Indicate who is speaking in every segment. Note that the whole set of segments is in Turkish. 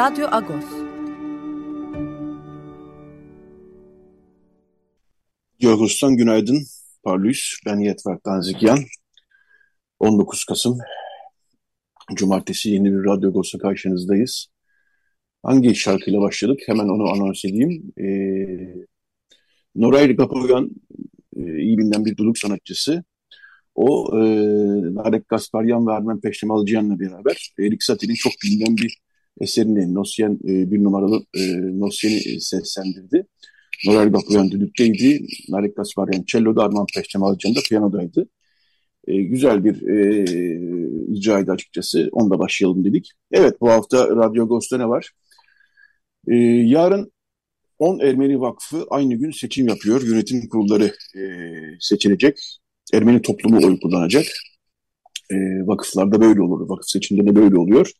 Speaker 1: Radyo Agos.
Speaker 2: Yorgos'tan günaydın. Parlus, ben Yetver Tanzikyan. 19 Kasım Cumartesi yeni bir Radyo Agos'ta karşınızdayız. Hangi şarkıyla başladık? Hemen onu anons edeyim. Ee, Noray Gapoyan e, iyi bilinen bir duduk sanatçısı. O e, Narek Gasparyan ve Armen Peştemalcıyan'la beraber Erik Satie'nin çok bilinen bir eserini Nosyen e, bir numaralı e, Nosyen'i seslendirdi. Noel Bakuyan düdükteydi. Narek Kasparyan cello'da, Arman Peştemalcan da piyanodaydı. E, güzel bir e, icraydı açıkçası. Onda başlayalım dedik. Evet bu hafta Radyo Agos'ta ne var? E, yarın 10 Ermeni Vakfı aynı gün seçim yapıyor. Yönetim kurulları e, seçilecek. Ermeni toplumu oy kullanacak. E, vakıflarda böyle olur. Vakıf seçimlerinde böyle oluyor.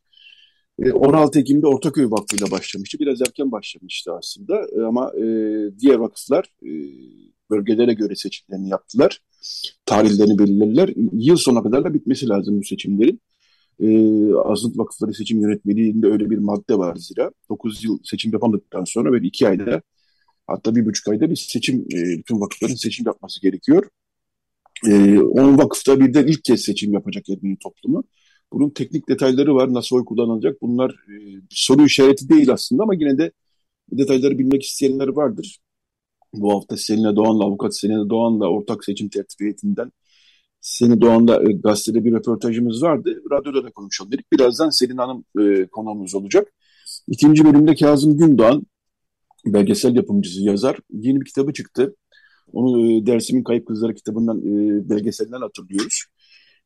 Speaker 2: 16 e, Ekim'de Ortaköy Vakfı ile başlamıştı. Biraz erken başlamıştı aslında e, ama e, diğer vakıflar bölgelere göre seçimlerini yaptılar. Tarihlerini belirlediler. Yıl sonuna kadar da bitmesi lazım bu seçimlerin. Azınlık Vakıfları Seçim Yönetmeliğinde öyle bir madde var zira. 9 yıl seçim yapamadıktan sonra ve 2 ayda hatta bir buçuk ayda bir seçim, bütün vakıfların seçim yapması gerekiyor. 10 vakıfta bir de ilk kez seçim yapacak Ermeni toplumu. Bunun teknik detayları var. Nasıl oy kullanılacak? Bunlar e, soru işareti değil aslında ama yine de detayları bilmek isteyenler vardır. Bu hafta Selina Doğan'la, avukat Selina Doğan'la ortak seçim tertip heyetinden Selina Doğan'la e, gazetede bir röportajımız vardı. Radyoda da konuşalım dedik. Birazdan Selin Hanım e, konuğumuz olacak. İkinci bölümde Kazım Gündoğan, belgesel yapımcısı, yazar. Yeni bir kitabı çıktı. Onu e, Dersimin Kayıp Kızları kitabından, e, belgeselinden hatırlıyoruz.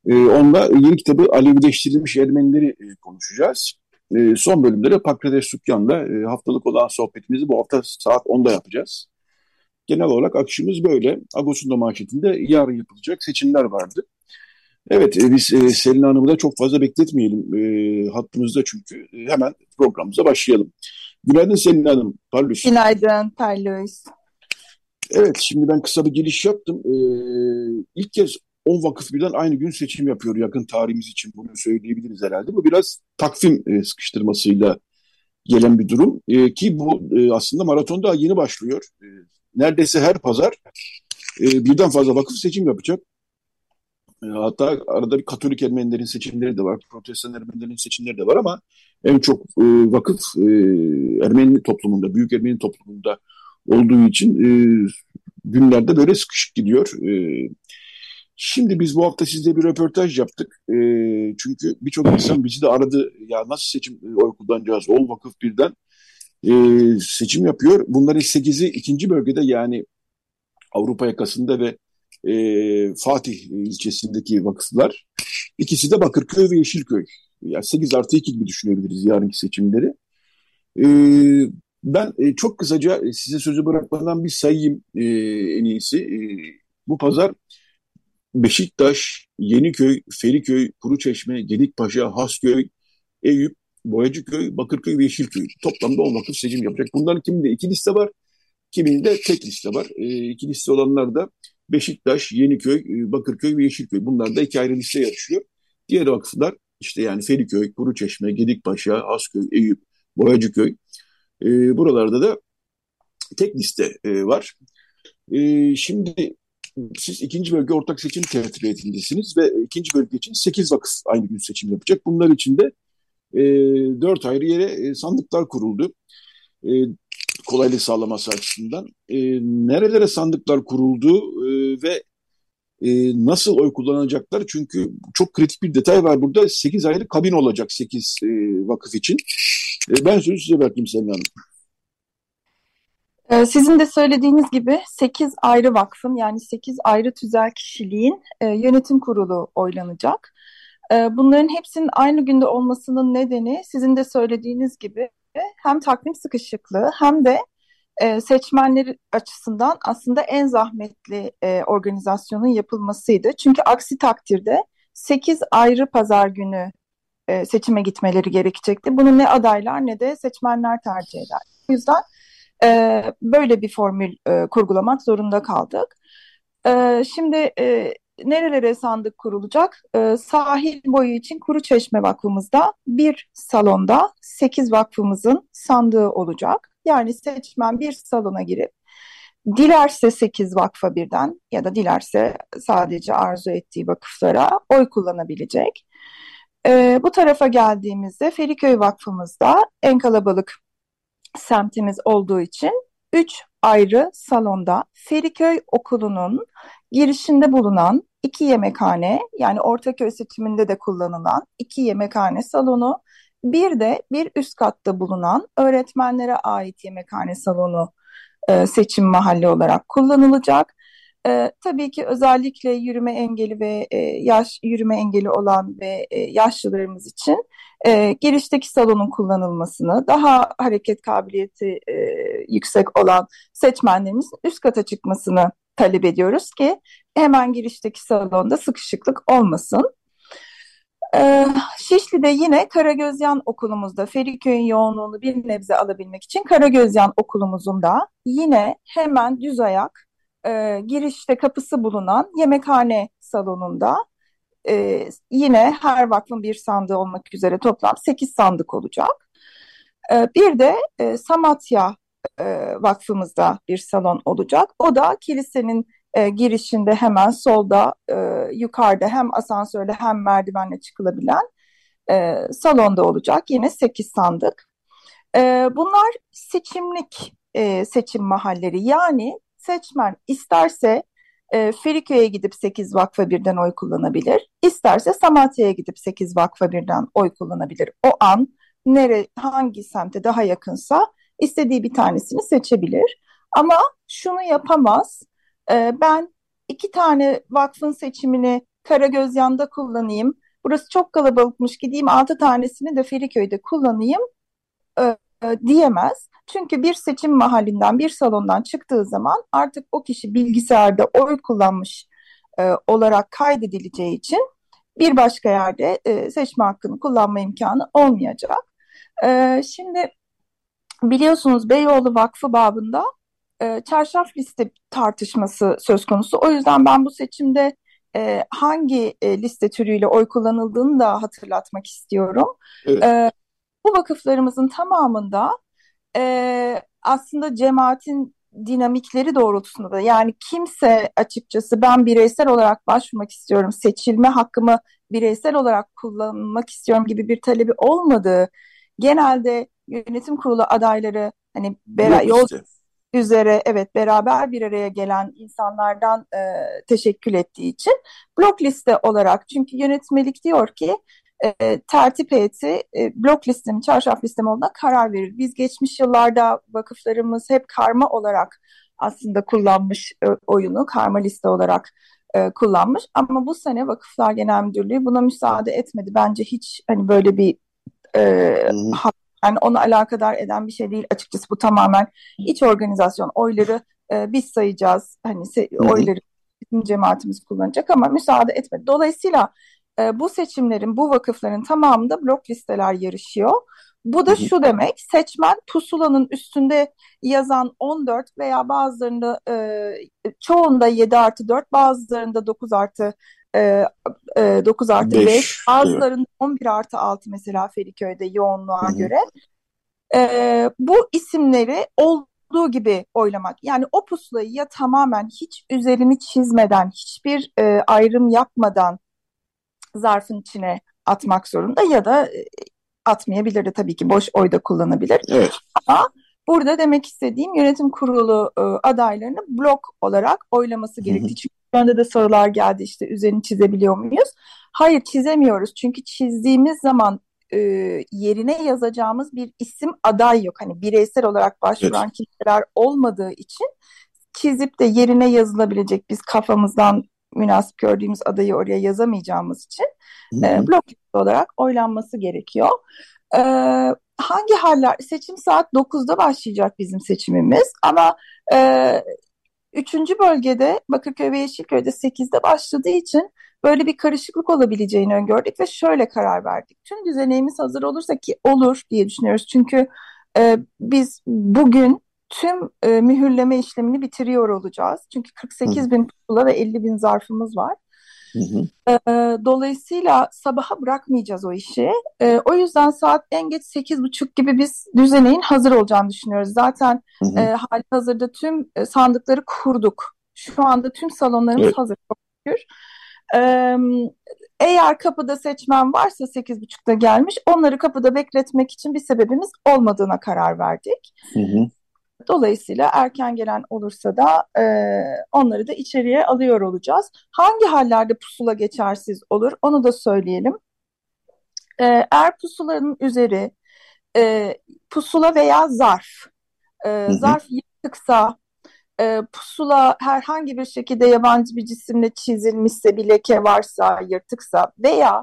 Speaker 2: E, onunla yeni kitabı Alevileştirilmiş Ermenileri e, konuşacağız. E, son bölümde de Pakrates Sükkan'la e, haftalık olan sohbetimizi bu hafta saat 10'da yapacağız. Genel olarak akışımız böyle. Ağustos'un da manşetinde yarın yapılacak seçimler vardı. Evet e, biz e, Selin Hanım'ı da çok fazla bekletmeyelim e, hattımızda çünkü e, hemen programımıza başlayalım. Günaydın Selin Hanım.
Speaker 3: Parlus. Günaydın Parlus.
Speaker 2: Evet şimdi ben kısa bir giriş yaptım. Ee, ilk kez 10 vakıf birden aynı gün seçim yapıyor yakın tarihimiz için bunu söyleyebiliriz herhalde. Bu biraz takvim e, sıkıştırmasıyla gelen bir durum e, ki bu e, aslında maraton daha yeni başlıyor. E, neredeyse her pazar e, birden fazla vakıf seçim yapacak. E, hatta arada bir Katolik Ermenilerin seçimleri de var, Protestan Ermenilerin seçimleri de var ama en çok e, vakıf e, Ermeni toplumunda, Büyük Ermeni toplumunda olduğu için e, günlerde böyle sıkışık gidiyor. E, Şimdi biz bu hafta sizle bir röportaj yaptık. E, çünkü birçok insan bizi de aradı. Ya nasıl seçim e, oy kullanacağız? Ol vakıf birden e, seçim yapıyor. Bunların 8'i ikinci bölgede yani Avrupa yakasında ve e, Fatih ilçesindeki vakıflar. İkisi de Bakırköy ve Yeşilköy. Yani 8 artı 2 gibi düşünebiliriz yarınki seçimleri. E, ben e, çok kısaca size sözü bırakmadan bir sayayım e, en iyisi. E, bu pazar Beşiktaş, Yeniköy, Feriköy, Kuruçeşme, Gedikpaşa, Hasköy, Eyüp, Boyacıköy, Bakırköy ve Yeşilköy. Toplamda 10 vakıf seçim yapacak. Bunların kiminde iki liste var, kiminde tek liste var. E, iki liste olanlar da Beşiktaş, Yeniköy, e, Bakırköy ve Yeşilköy. Bunlar da iki ayrı liste yarışıyor. Diğer vakıflar işte yani Feriköy, Kuruçeşme, Gedikpaşa, Hasköy, Eyüp, Boyacıköy. E, buralarda da tek liste e, var. E, şimdi siz ikinci bölge ortak seçim tertibiyetindesiniz ve ikinci bölge için sekiz vakıf aynı gün seçim yapacak. Bunlar için de e, dört ayrı yere e, sandıklar kuruldu. E, kolaylık sağlaması açısından. E, nerelere sandıklar kuruldu e, ve e, nasıl oy kullanacaklar? Çünkü çok kritik bir detay var burada. Sekiz ayrı kabin olacak sekiz e, vakıf için. E, ben sözü size bırakayım Selin Hanım.
Speaker 3: Ee, sizin de söylediğiniz gibi 8 ayrı vakfın yani 8 ayrı tüzel kişiliğin e, yönetim kurulu oylanacak. E, bunların hepsinin aynı günde olmasının nedeni sizin de söylediğiniz gibi hem takvim sıkışıklığı hem de e, seçmenler açısından aslında en zahmetli e, organizasyonun yapılmasıydı. Çünkü aksi takdirde 8 ayrı pazar günü seçime gitmeleri gerekecekti. Bunu ne adaylar ne de seçmenler tercih eder. O yüzden e, böyle bir formül e, kurgulamak zorunda kaldık. E, şimdi e, nerelere sandık kurulacak? E, sahil boyu için Kuru Çeşme Vakfımızda bir salonda 8 vakfımızın sandığı olacak. Yani seçmen bir salona girip dilerse 8 vakfa birden ya da dilerse sadece arzu ettiği vakıflara oy kullanabilecek. E, bu tarafa geldiğimizde Feriköy Vakfımızda en kalabalık semtimiz olduğu için 3 ayrı salonda Feriköy Okulu'nun girişinde bulunan iki yemekhane yani Ortaköy seçiminde de kullanılan iki yemekhane salonu bir de bir üst katta bulunan öğretmenlere ait yemekhane salonu e, seçim mahalli olarak kullanılacak. E, tabii ki özellikle yürüme engeli ve e, yaş yürüme engeli olan ve e, yaşlılarımız için e, girişteki salonun kullanılmasını, daha hareket kabiliyeti e, yüksek olan seçmenlerimizin üst kata çıkmasını talep ediyoruz ki hemen girişteki salonda sıkışıklık olmasın. Ee, Şişli'de yine Karagözyan okulumuzda Feriköy'ün yoğunluğunu bir nebze alabilmek için Karagözyan okulumuzun da yine hemen düz ayak e, girişte kapısı bulunan yemekhane salonunda e, yine her vakfın bir sandığı olmak üzere toplam 8 sandık olacak. E, bir de e, Samatya e, vakfımızda bir salon olacak. O da kilisenin e, girişinde hemen solda e, yukarıda hem asansörle hem merdivenle çıkılabilen e, salonda olacak. Yine 8 sandık. E, bunlar seçimlik e, seçim mahalleri. Yani seçmen isterse e, Feriköy'e gidip 8 vakfa birden oy kullanabilir. İsterse Samatya'ya gidip 8 vakfa birden oy kullanabilir. O an nere hangi semte daha yakınsa istediği bir tanesini seçebilir. Ama şunu yapamaz. E, ben iki tane vakfın seçimini Karagözyan'da kullanayım. Burası çok kalabalıkmış gideyim altı tanesini de Feriköy'de kullanayım e, diyemez. Çünkü bir seçim mahallinden, bir salondan çıktığı zaman artık o kişi bilgisayarda oy kullanmış e, olarak kaydedileceği için bir başka yerde e, seçme hakkını kullanma imkanı olmayacak. E, şimdi biliyorsunuz Beyoğlu Vakfı babında e, çarşaf liste tartışması söz konusu. O yüzden ben bu seçimde e, hangi e, liste türüyle oy kullanıldığını da hatırlatmak istiyorum. Evet. E, bu vakıflarımızın tamamında e, aslında cemaatin dinamikleri doğrultusunda da yani kimse açıkçası ben bireysel olarak başvurmak istiyorum, seçilme hakkımı bireysel olarak kullanmak istiyorum gibi bir talebi olmadığı genelde yönetim kurulu adayları hani bera, yol üzere evet beraber bir araya gelen insanlardan e, teşekkül ettiği için blok liste olarak çünkü yönetmelik diyor ki e, tertip heyeti e, blok listemi, çarşaf listemi olduğuna karar verir. Biz geçmiş yıllarda vakıflarımız hep karma olarak aslında kullanmış e, oyunu, karma liste olarak e, kullanmış. Ama bu sene Vakıflar Genel Müdürlüğü buna müsaade etmedi. Bence hiç hani böyle bir e, yani onu alakadar eden bir şey değil açıkçası bu tamamen iç organizasyon oyları e, biz sayacağız hani oyları bizim cemaatimiz kullanacak ama müsaade etmedi. Dolayısıyla e, bu seçimlerin, bu vakıfların tamamında blok listeler yarışıyor. Bu da şu demek, seçmen pusulanın üstünde yazan 14 veya bazılarında e, çoğunda 7 artı 4, bazılarında 9 artı e, e, 9 artı 5, 5 bazılarında evet. 11 artı 6 mesela Feriköy'de yoğunluğa Hı-hı. göre. E, bu isimleri olduğu gibi oylamak. Yani o pusulayı ya tamamen hiç üzerini çizmeden, hiçbir e, ayrım yapmadan zarfın içine atmak zorunda ya da e, atmayabilir de tabii ki boş oyda kullanabilir. Evet. Ama burada demek istediğim yönetim kurulu e, adaylarını blok olarak oylaması gerektiği. Çünkü önde de sorular geldi işte üzerini çizebiliyor muyuz? Hayır çizemiyoruz çünkü çizdiğimiz zaman e, yerine yazacağımız bir isim aday yok. Hani bireysel olarak başvuran evet. kimseler olmadığı için çizip de yerine yazılabilecek biz kafamızdan münasip gördüğümüz adayı oraya yazamayacağımız için e, blok olarak oylanması gerekiyor. E, hangi haller? Seçim saat 9'da başlayacak bizim seçimimiz ama e, üçüncü bölgede Bakırköy ve Yeşilköy'de 8'de başladığı için böyle bir karışıklık olabileceğini öngördük ve şöyle karar verdik. Tüm düzeneğimiz hazır olursa ki olur diye düşünüyoruz. Çünkü e, biz bugün tüm e, mühürleme işlemini bitiriyor olacağız. Çünkü 48 bin pusula ve 50 bin zarfımız var. Hı hı. E, dolayısıyla sabaha bırakmayacağız o işi. E, o yüzden saat en geç sekiz buçuk gibi biz düzeneğin hazır olacağını düşünüyoruz. Zaten hı hı. E, hali hazırda tüm e, sandıkları kurduk. Şu anda tüm salonlarımız evet. hazır çok şükür. E, eğer kapıda seçmen varsa sekiz buçukta gelmiş, onları kapıda bekletmek için bir sebebimiz olmadığına karar verdik. Hı hı. Dolayısıyla erken gelen olursa da e, onları da içeriye alıyor olacağız. Hangi hallerde pusula geçersiz olur onu da söyleyelim. E, eğer pusulanın üzeri e, pusula veya zarf, e, hı hı. zarf yırtıksa, e, pusula herhangi bir şekilde yabancı bir cisimle çizilmişse, bir leke varsa, yırtıksa veya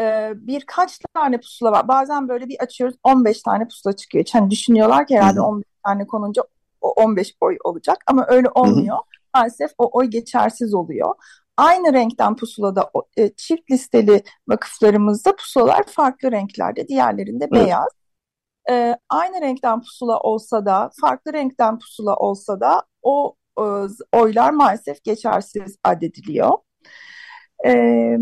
Speaker 3: e, birkaç tane pusula var. Bazen böyle bir açıyoruz 15 tane pusula çıkıyor. Yani düşünüyorlar ki herhalde 15 tane konunca o 15 oy olacak ama öyle olmuyor. Hı-hı. Maalesef o oy geçersiz oluyor. Aynı renkten pusulada e, çift listeli vakıflarımızda pusulalar farklı renklerde, diğerlerinde evet. beyaz. E, aynı renkten pusula olsa da, farklı renkten pusula olsa da o e, oylar maalesef geçersiz addediliyor. Ee,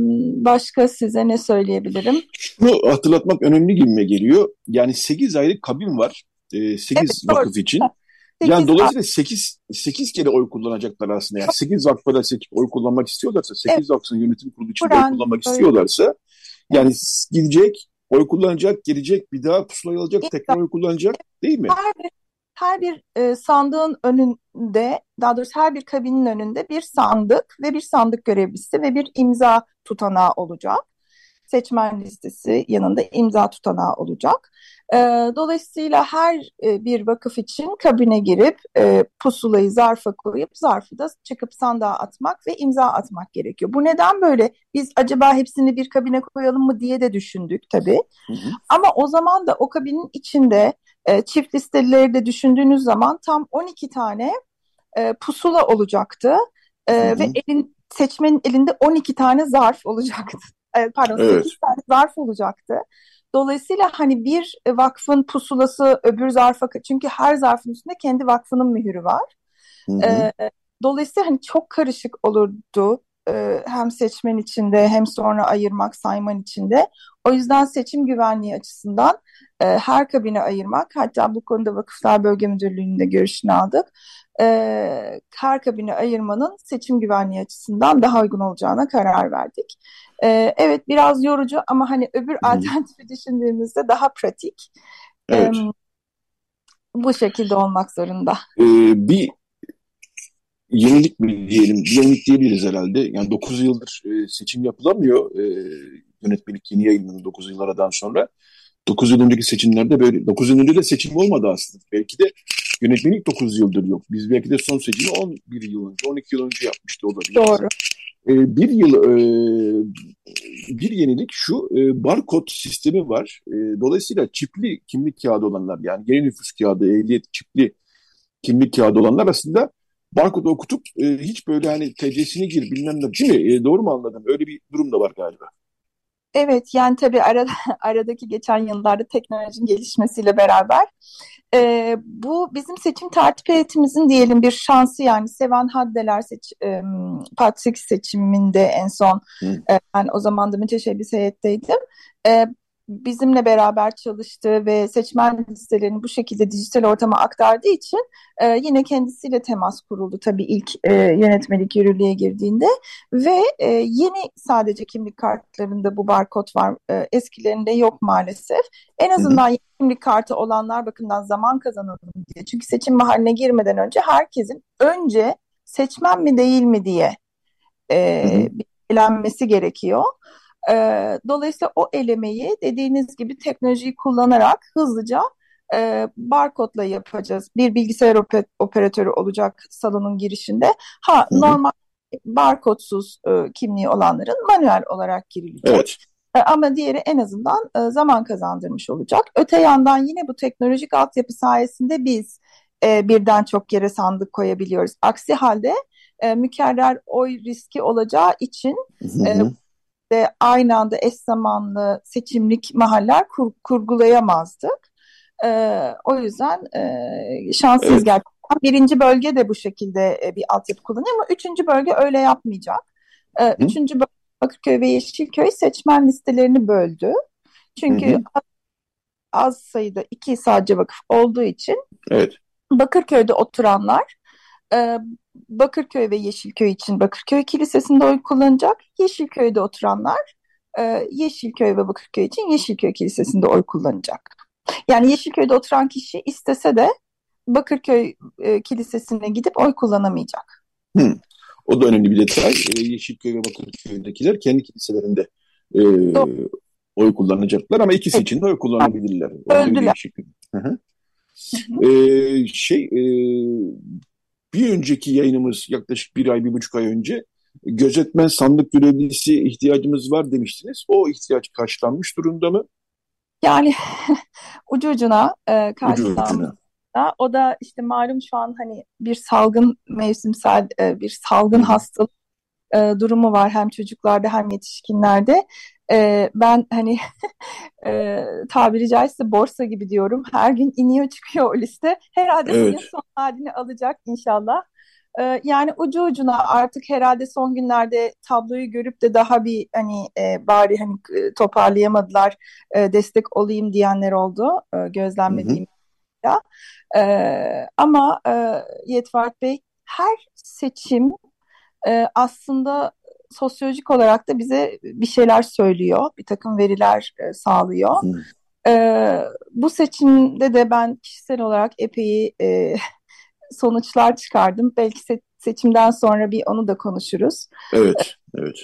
Speaker 3: başka size ne söyleyebilirim?
Speaker 2: Şunu hatırlatmak önemli gibime geliyor. Yani 8 aylık kabin var. E, 8 evet, vakıf doğru. için. Yani dolayısıyla 8, 8 kere oy kullanacaklar aslında. Yani 8 vakfada seçip oy kullanmak istiyorlarsa, 8 evet. vakfın yönetim kurulu için oy kullanmak öyle. istiyorlarsa yani gidecek, oy kullanacak, gelecek, bir daha pusulayı alacak, tekrar oy kullanacak değil mi?
Speaker 3: Her her bir e, sandığın önünde, daha doğrusu her bir kabinin önünde bir sandık ve bir sandık görevlisi ve bir imza tutanağı olacak. Seçmen listesi yanında imza tutanağı olacak. E, dolayısıyla her e, bir vakıf için kabine girip e, pusulayı zarfa koyup zarfı da çıkıp sandığa atmak ve imza atmak gerekiyor. Bu neden böyle? Biz acaba hepsini bir kabine koyalım mı diye de düşündük tabii. Hı hı. Ama o zaman da o kabinin içinde e, çift listelileri de düşündüğünüz zaman tam 12 tane e, pusula olacaktı. E, hı hı. Ve elin, seçmenin elinde 12 tane zarf olacaktı. E, pardon evet. 8 tane zarf olacaktı. Dolayısıyla hani bir vakfın pusulası öbür zarfa çünkü her zarfın üstünde kendi vakfının mühürü var. Hı hı. E, dolayısıyla hani çok karışık olurdu e, hem seçmen içinde hem sonra ayırmak sayman içinde. O yüzden seçim güvenliği açısından e, her kabine ayırmak hatta bu konuda Vakıflar Bölge Müdürlüğü'nün de görüşünü aldık. E, her kabine ayırmanın seçim güvenliği açısından daha uygun olacağına karar verdik. E, evet biraz yorucu ama hani öbür hmm. alternatifi düşündüğümüzde daha pratik. Evet. E, bu şekilde olmak zorunda.
Speaker 2: Ee, bir yenilik mi diyelim, yenilik diyebiliriz herhalde. Yani 9 yıldır e, seçim yapılamıyor. E, yönetmelik yeni yayınlandı 9 yıl aradan sonra. 9 yıl önceki seçimlerde böyle, 9 yıl önce de seçim olmadı aslında. Belki de yönetmelik 9 yıldır yok. Biz belki de son seçimi 11 yıl önce, 12 yıl önce yapmıştı olabilir.
Speaker 3: Doğru.
Speaker 2: E, bir yıl e, bir yenilik şu e, barkod sistemi var. E, dolayısıyla çipli kimlik kağıdı olanlar yani yeni nüfus kağıdı, ehliyet çipli kimlik kağıdı olanlar aslında barkodu okutup e, hiç böyle hani TC'sini gir bilmem ne değil mi? E, doğru mu anladım? Öyle bir durum da var galiba.
Speaker 3: Evet yani tabii arada, aradaki geçen yıllarda teknolojinin gelişmesiyle beraber e, bu bizim seçim tertip heyetimizin diyelim bir şansı yani Sevan Haddeler seç, e, Part seçiminde en son e, ben o zaman da müteşebbis heyetteydim. E, bizimle beraber çalıştı ve seçmen listelerini bu şekilde dijital ortama aktardığı için e, yine kendisiyle temas kuruldu tabii ilk e, yönetmelik yürürlüğe girdiğinde. Ve e, yeni sadece kimlik kartlarında bu barkod var e, eskilerinde yok maalesef. En azından yeni kimlik kartı olanlar bakımdan zaman kazanalım diye. Çünkü seçim mahalline girmeden önce herkesin önce seçmen mi değil mi diye e, bilenmesi gerekiyor. E, dolayısıyla o elemeyi dediğiniz gibi teknolojiyi kullanarak hızlıca e, barkodla yapacağız. Bir bilgisayar operatörü olacak salonun girişinde. Ha Hı-hı. normal barkodsuz e, kimliği olanların manuel olarak girilecek.
Speaker 2: Evet.
Speaker 3: E, ama diğeri en azından e, zaman kazandırmış olacak. Öte yandan yine bu teknolojik altyapı sayesinde biz e, birden çok yere sandık koyabiliyoruz. Aksi halde e, mükerrer oy riski olacağı için e, de aynı anda eş zamanlı seçimlik mahaller kur, kurgulayamazdık. E, o yüzden e, şanssız evet. gerçekten. Birinci bölge de bu şekilde e, bir altyapı kullanıyor ama üçüncü bölge öyle yapmayacak. E, üçüncü bölge Bakırköy ve Yeşilköy seçmen listelerini böldü. Çünkü hı hı. az sayıda iki sadece vakıf olduğu için
Speaker 2: evet.
Speaker 3: Bakırköy'de oturanlar e, Bakırköy ve Yeşilköy için Bakırköy Kilisesi'nde oy kullanacak. Yeşilköy'de oturanlar e, Yeşilköy ve Bakırköy için Yeşilköy Kilisesi'nde oy kullanacak. Yani Yeşilköy'de oturan kişi istese de Bakırköy e, Kilisesi'ne gidip oy kullanamayacak.
Speaker 2: Hmm. O da önemli bir detay. E, Yeşilköy ve Bakırköy'dekiler kendi kiliselerinde e, oy kullanacaklar ama ikisi evet. için de oy kullanabilirler.
Speaker 3: Öldüler.
Speaker 2: Hı -hı. Ee, şey e, bir önceki yayınımız yaklaşık bir ay, bir buçuk ay önce gözetmen sandık görevlisi ihtiyacımız var demiştiniz. O ihtiyaç karşılanmış durumda mı?
Speaker 3: Yani ucu ucuna e, karşılanmış. O da işte malum şu an hani bir salgın mevsimsel e, bir salgın hastalık e, durumu var hem çocuklarda hem yetişkinlerde. E, ben hani e, tabiri caizse borsa gibi diyorum. Her gün iniyor çıkıyor o liste. Herhalde evet. son halini alacak inşallah. E, yani ucu ucuna artık herhalde son günlerde tabloyu görüp de daha bir hani e, bari hani e, toparlayamadılar e, destek olayım diyenler oldu e, gözlemlediğim. Hı hı. E, ama e, Yetvart Bey her seçim e, aslında sosyolojik olarak da bize bir şeyler söylüyor, bir takım veriler e, sağlıyor. E, bu seçimde de ben kişisel olarak epey e, sonuçlar çıkardım. Belki se seçimden sonra bir onu da konuşuruz.
Speaker 2: Evet, evet.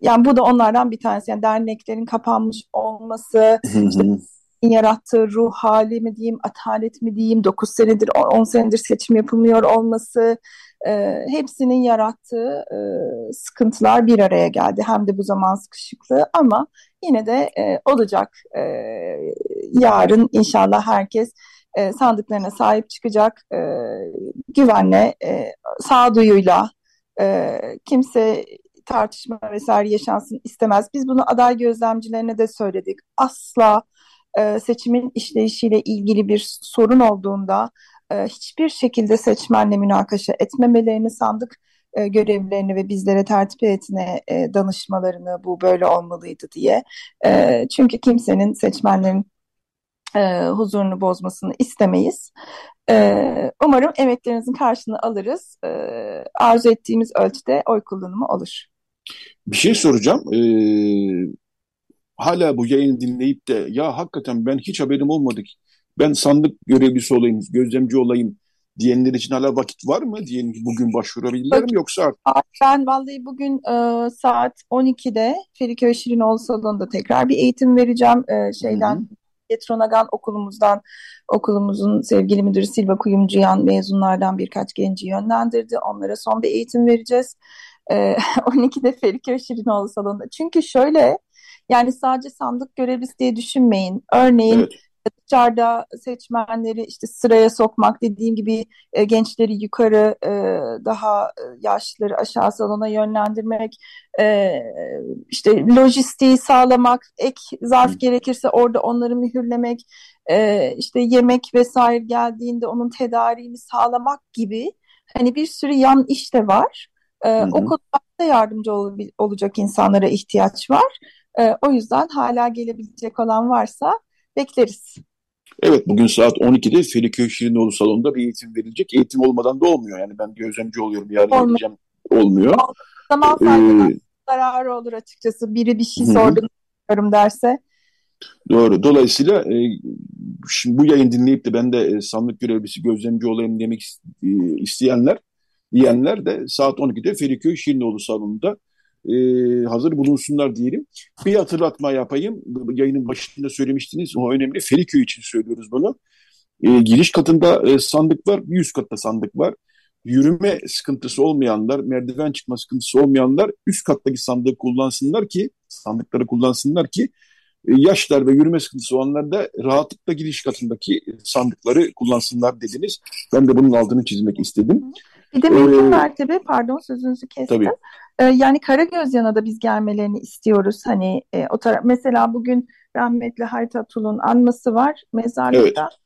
Speaker 3: Yani bu da onlardan bir tanesi. Yani derneklerin kapanmış olması, işte yarattığı ruh hali mi diyeyim, atalet mi diyeyim, 9 senedir, 10 senedir seçim yapılmıyor olması, e, hepsinin yarattığı e, sıkıntılar bir araya geldi. Hem de bu zaman sıkışıklığı ama yine de e, olacak. E, yarın inşallah herkes e, sandıklarına sahip çıkacak. E, güvenle, e, sağduyuyla, e, kimse tartışma vesaire yaşansın istemez. Biz bunu aday gözlemcilerine de söyledik. Asla e, seçimin işleyişiyle ilgili bir sorun olduğunda e, hiçbir şekilde seçmenle münakaşa etmemelerini sandık e, görevlerini ve bizlere tertip heyetine e, danışmalarını bu böyle olmalıydı diye. Çünkü kimsenin seçmenlerin huzurunu bozmasını istemeyiz. Umarım emeklerinizin karşılığını alırız. Arzu ettiğimiz ölçüde oy kullanımı olur.
Speaker 2: Bir şey soracağım. Ee, hala bu yayını dinleyip de ya hakikaten ben hiç haberim olmadı ki ben sandık görevlisi olayım, gözlemci olayım diyenler için hala vakit var mı? Diyelim ki bugün başvurabilirler mi yoksa artık?
Speaker 3: Ben vallahi bugün e, saat 12'de Feriköy Şirinoğlu Salonu'nda tekrar bir eğitim vereceğim e, şeyden. Yetronagan okulumuzdan, okulumuzun sevgili müdürü Silva Kuyumcuyan mezunlardan birkaç genci yönlendirdi. Onlara son bir eğitim vereceğiz. E, 12'de Feriköy Şirinoğlu Salonu'nda. Çünkü şöyle yani sadece sandık görevlisi diye düşünmeyin. Örneğin evet dışarıda seçmenleri işte sıraya sokmak dediğim gibi e, gençleri yukarı e, daha e, yaşlıları aşağı salona yönlendirmek e, işte lojistiği sağlamak ek zarf gerekirse orada onları mühürlemek e, işte yemek vesaire geldiğinde onun tedariğini sağlamak gibi hani bir sürü yan iş de var. E, o konuda yardımcı ol, olacak insanlara ihtiyaç var. E, o yüzden hala gelebilecek olan varsa bekleriz.
Speaker 2: Evet bugün saat 12'de Feriköy Şirinoğlu Salonu'nda bir eğitim verilecek. Eğitim olmadan da olmuyor. Yani ben gözlemci oluyorum yarın Olmuyor. geleceğim. Olmuyor.
Speaker 3: Zaman ee, zararı olur açıkçası. Biri bir şey sordu derse.
Speaker 2: Doğru. Dolayısıyla e, şimdi bu yayın dinleyip de ben de e, sandık görevlisi gözlemci olayım demek e, isteyenler diyenler de saat 12'de Feriköy Şirinoğlu Salonu'nda e, hazır bulunsunlar diyelim. Bir hatırlatma yapayım. Yayının başında söylemiştiniz. O önemli. Feriköy için söylüyoruz bunu. E, giriş katında e, sandık var. Bir üst katta sandık var. yürüme sıkıntısı olmayanlar, merdiven çıkma sıkıntısı olmayanlar üst kattaki sandığı kullansınlar ki, sandıkları kullansınlar ki e, yaşlar ve yürüme sıkıntısı olanlar da rahatlıkla giriş katındaki sandıkları kullansınlar dediniz. Ben de bunun altını çizmek istedim.
Speaker 3: Bir de mümkün ee, mertebe, pardon sözünüzü kestim. Tabii. Ee, yani Karagözyan'a da biz gelmelerini istiyoruz. Hani e, o taraf, mesela bugün rahmetli Halit Atul'un anması var mezarlıkta. Evet.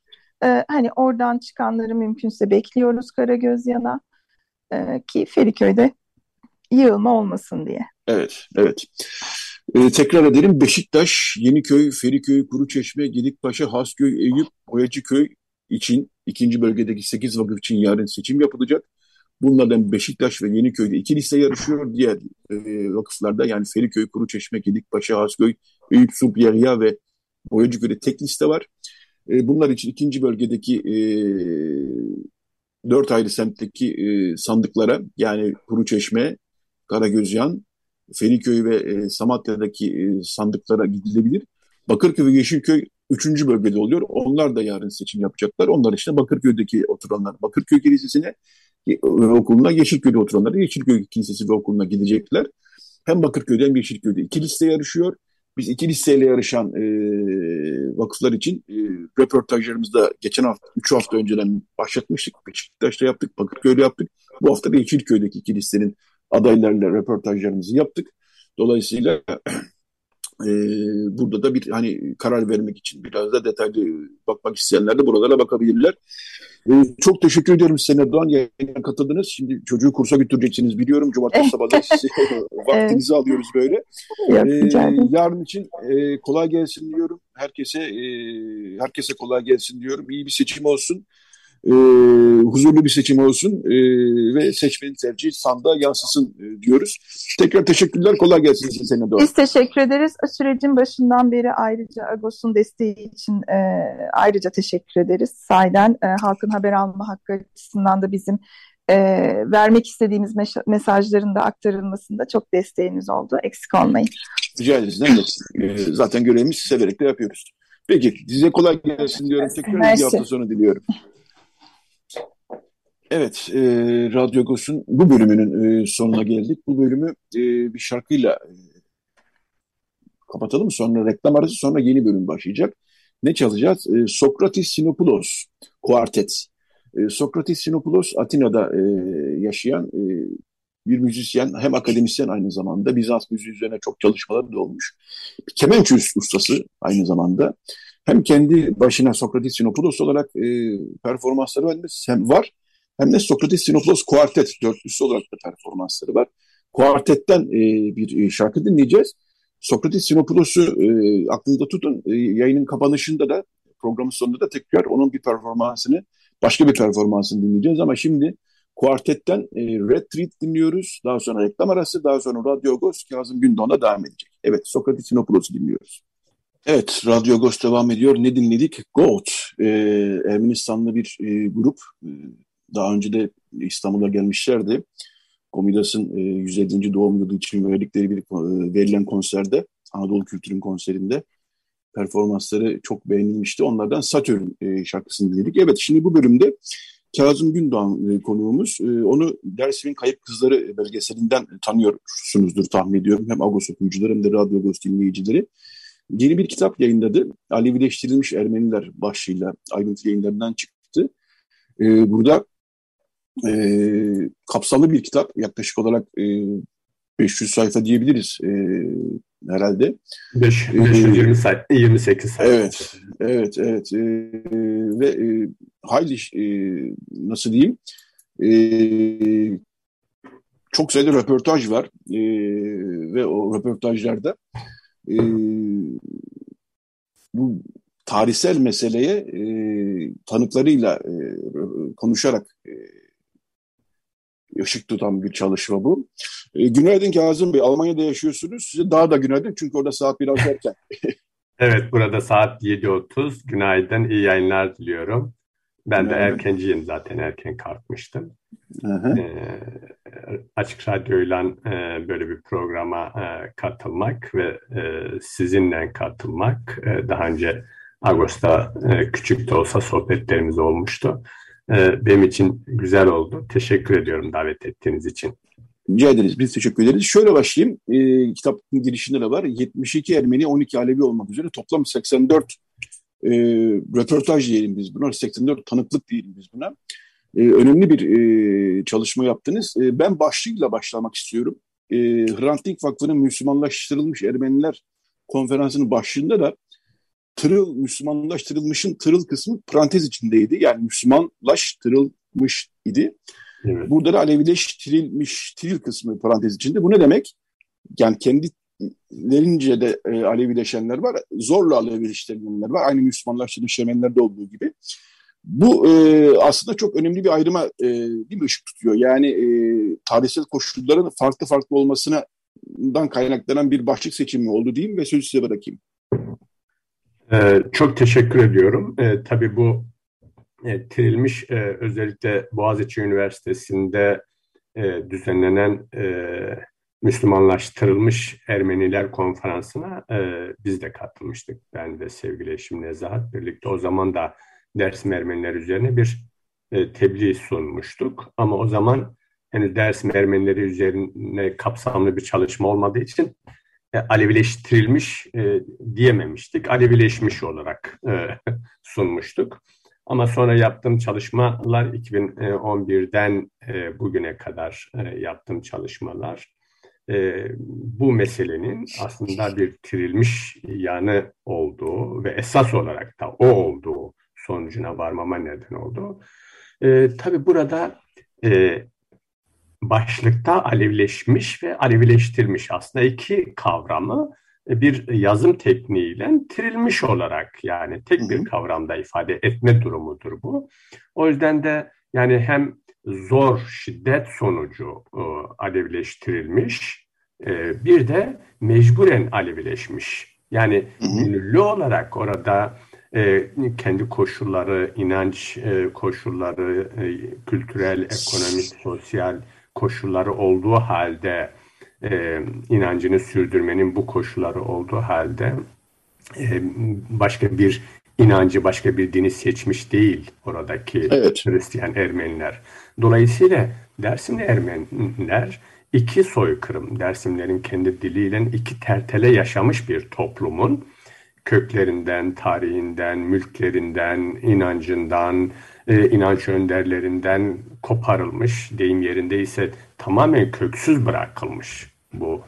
Speaker 3: Ee, hani oradan çıkanları mümkünse bekliyoruz Karagözyan'a ee, ki Feriköy'de yığılma olmasın diye.
Speaker 2: Evet, evet. Ee, tekrar edelim Beşiktaş, Yeniköy, Feriköy, Kuruçeşme, Gedikpaşa, Hasköy, Eyüp, Boyacıköy için ikinci bölgedeki 8 vakıf için yarın seçim yapılacak. Bunlardan Beşiktaş ve Yeniköy'de iki liste yarışıyor. Diğer e, vakıflarda yani Feriköy, Kuruçeşme, Gedikpaşa, Hasköy, Eyüp, Sup, Yahya ve Boyacıköy'de tek liste var. E, bunlar için ikinci bölgedeki e, dört ayrı semtteki e, sandıklara yani Kuruçeşme, Karagözyan, Feriköy ve e, Samatya'daki e, sandıklara gidilebilir. Bakırköy ve Yeşilköy üçüncü bölgede oluyor. Onlar da yarın seçim yapacaklar. Onlar işte Bakırköy'deki oturanlar Bakırköy Kilisesi'ne okuluna, Yeşilköy'de oturanlar Yeşilköy Kilisesi ve okuluna gidecekler. Hem Bakırköy'de hem Yeşilköy'de iki liste yarışıyor. Biz iki listeyle yarışan e, vakıflar için e, röportajlarımızda geçen hafta, üç hafta önceden başlatmıştık. Beşiktaş'ta yaptık, Bakırköy'de yaptık. Bu hafta da Yeşilköy'deki iki listenin adaylarla röportajlarımızı yaptık. Dolayısıyla e, burada da bir hani karar vermek için biraz da detaylı bakmak isteyenler de buralara bakabilirler. E, çok teşekkür ediyorum Sena Doğan yayına katıldınız. Şimdi çocuğu kursa götüreceksiniz biliyorum. Cumartesi sabahları vaktinizi evet. alıyoruz böyle.
Speaker 3: Yok, e,
Speaker 2: yarın için e, kolay gelsin diyorum. Herkese e, herkese kolay gelsin diyorum. İyi bir seçim olsun e, huzurlu bir seçim olsun e, ve seçmenin tercihi sandığa yansısın e, diyoruz. Tekrar teşekkürler, kolay gelsin size Doğan.
Speaker 3: Biz teşekkür ederiz. Sürecin başından beri ayrıca Agos'un desteği için e, ayrıca teşekkür ederiz. Sahiden e, halkın haber alma hakkı açısından da bizim e, vermek istediğimiz mesajların da aktarılmasında çok desteğiniz oldu. Eksik olmayın.
Speaker 2: Rica ederiz. Ne demek? E, zaten görevimiz severek de yapıyoruz. Peki size kolay gelsin diyorum. Tekrar bir hafta sonu diliyorum. Evet, e, Radyo Gos'un bu bölümünün e, sonuna geldik. Bu bölümü e, bir şarkıyla e, kapatalım. Sonra reklam arası, sonra yeni bölüm başlayacak. Ne çalacağız? E, Sokratis Sinopoulos Kuartet. E, Sokratis Sinopoulos Atina'da e, yaşayan e, bir müzisyen, hem akademisyen aynı zamanda. Bizans müziği üzerine çok çalışmaları da olmuş. Bir kemençe ustası aynı zamanda. Hem kendi başına Sokratis Sinopoulos olarak e, performansları var hem de Sokrates Sinopoulos Kuartet dörtlüsü olarak da performansları var. Kuartetten e, bir e, şarkı dinleyeceğiz. Sokrates Sinopoulos'u e, aklınızda tutun. E, yayının kapanışında da programın sonunda da tekrar onun bir performansını, başka bir performansını dinleyeceğiz. Ama şimdi Kuartet'ten e, Red Treat dinliyoruz. Daha sonra reklam arası, daha sonra Radyo Agos Kazım Gündoğan'a devam edecek. Evet, Sokrates Sinopoulos'u dinliyoruz. Evet, Radyo Agos devam ediyor. Ne dinledik? Goat, e, Ermenistanlı bir e, grup. E, daha önce de İstanbul'a gelmişlerdi. Komidas'ın e, 150. doğum yılı için verdikleri bir e, verilen konserde, Anadolu Kültür'ün konserinde performansları çok beğenilmişti. Onlardan Satürn e, şarkısını dinledik. Evet şimdi bu bölümde Kazım Gündoğan e, konuğumuz. E, onu Dersim'in Kayıp Kızları belgeselinden tanıyorsunuzdur tahmin ediyorum. Hem Agos okuyucuları hem de Radyo Agos dinleyicileri. Yeni bir kitap yayınladı. Alevileştirilmiş Ermeniler başlığıyla ayrıntı yayınlarından çıktı. E, burada e, kapsamlı bir kitap. Yaklaşık olarak e, 500 sayfa diyebiliriz e, herhalde.
Speaker 4: 5, 520 sayfa, 28 sayfa.
Speaker 2: Evet, evet, evet. E, ve e, hayli e, nasıl diyeyim e, çok sayıda röportaj var e, ve o röportajlarda e, bu tarihsel meseleye e, tanıklarıyla e, konuşarak e, ışık tutan bir çalışma bu. E, günaydın Kazım Bey, Almanya'da yaşıyorsunuz. Size daha da günaydın çünkü orada saat biraz erken.
Speaker 4: evet, burada saat 7.30. Günaydın, iyi yayınlar diliyorum. Ben de erkenciyim zaten, erken kalkmıştım. E, açık Radyo'yla e, böyle bir programa e, katılmak ve e, sizinle katılmak e, daha önce Ağustos'ta e, küçük de olsa sohbetlerimiz olmuştu. E, benim için güzel oldu. Teşekkür ediyorum davet ettiğiniz için.
Speaker 2: Rica ederiz. Biz teşekkür ederiz. Şöyle başlayayım. E, kitapın girişinde de var. 72 Ermeni, 12 Alevi olmak üzere toplam 84 e, röportaj diyelim biz buna. 84 tanıklık diyelim biz buna. E, önemli bir e, çalışma yaptınız. E, ben başlığıyla başlamak istiyorum. E, Hrant Dink Vakfı'nın Müslümanlaştırılmış Ermeniler konferansının başlığında da tırıl, Müslümanlaştırılmışın tırıl kısmı parantez içindeydi. Yani Müslümanlaştırılmış idi. Evet. Burada da Alevileştirilmiş tiril kısmı parantez içinde. Bu ne demek? Yani kendilerince de e, Alevileşenler var, zorla Alevileştirilenler var. Aynı Müslümanlaştırılmış Ermenilerde olduğu gibi. Bu e, aslında çok önemli bir ayrıma e, değil mi ışık tutuyor. Yani e, tarihsel koşulların farklı farklı olmasından kaynaklanan bir başlık seçimi oldu diyeyim ve sözü size bırakayım.
Speaker 4: Ee, çok teşekkür ediyorum. Ee, tabii bu e, e, özellikle Boğaziçi Üniversitesi'nde e, düzenlenen e, Müslümanlaştırılmış Ermeniler konferansına e, biz de katılmıştık. Ben de sevgili eşim Nezahat birlikte o zaman da Dersim Ermeniler üzerine bir tebliğ sunmuştuk. Ama o zaman henüz Dersim Ermenileri üzerine kapsamlı bir çalışma olmadığı için Alevileştirilmiş e, diyememiştik. Alevileşmiş olarak e, sunmuştuk. Ama sonra yaptığım çalışmalar 2011'den e, bugüne kadar e, yaptığım çalışmalar e, bu meselenin aslında bir tirilmiş yanı olduğu ve esas olarak da o olduğu sonucuna varmama neden oldu. Tabii burada başlıkta alevleşmiş ve alevileştirmiş aslında iki kavramı bir yazım tekniğiyle tirilmiş olarak yani tek bir kavramda ifade etme durumudur bu. O yüzden de yani hem zor şiddet sonucu e, alevleştirilmiş e, bir de mecburen alevleşmiş. Yani gönüllü olarak orada e, kendi koşulları, inanç e, koşulları, e, kültürel, ekonomik, sosyal koşulları olduğu halde e, inancını sürdürmenin bu koşulları olduğu halde e, başka bir inancı, başka bir dini seçmiş değil oradaki evet. Hristiyan Ermeniler. Dolayısıyla Dersimli Ermeniler iki soykırım, Dersimlerin kendi diliyle iki tertele yaşamış bir toplumun köklerinden, tarihinden, mülklerinden, inancından, e, inanç önderlerinden koparılmış, deyim yerindeyse tamamen köksüz bırakılmış bu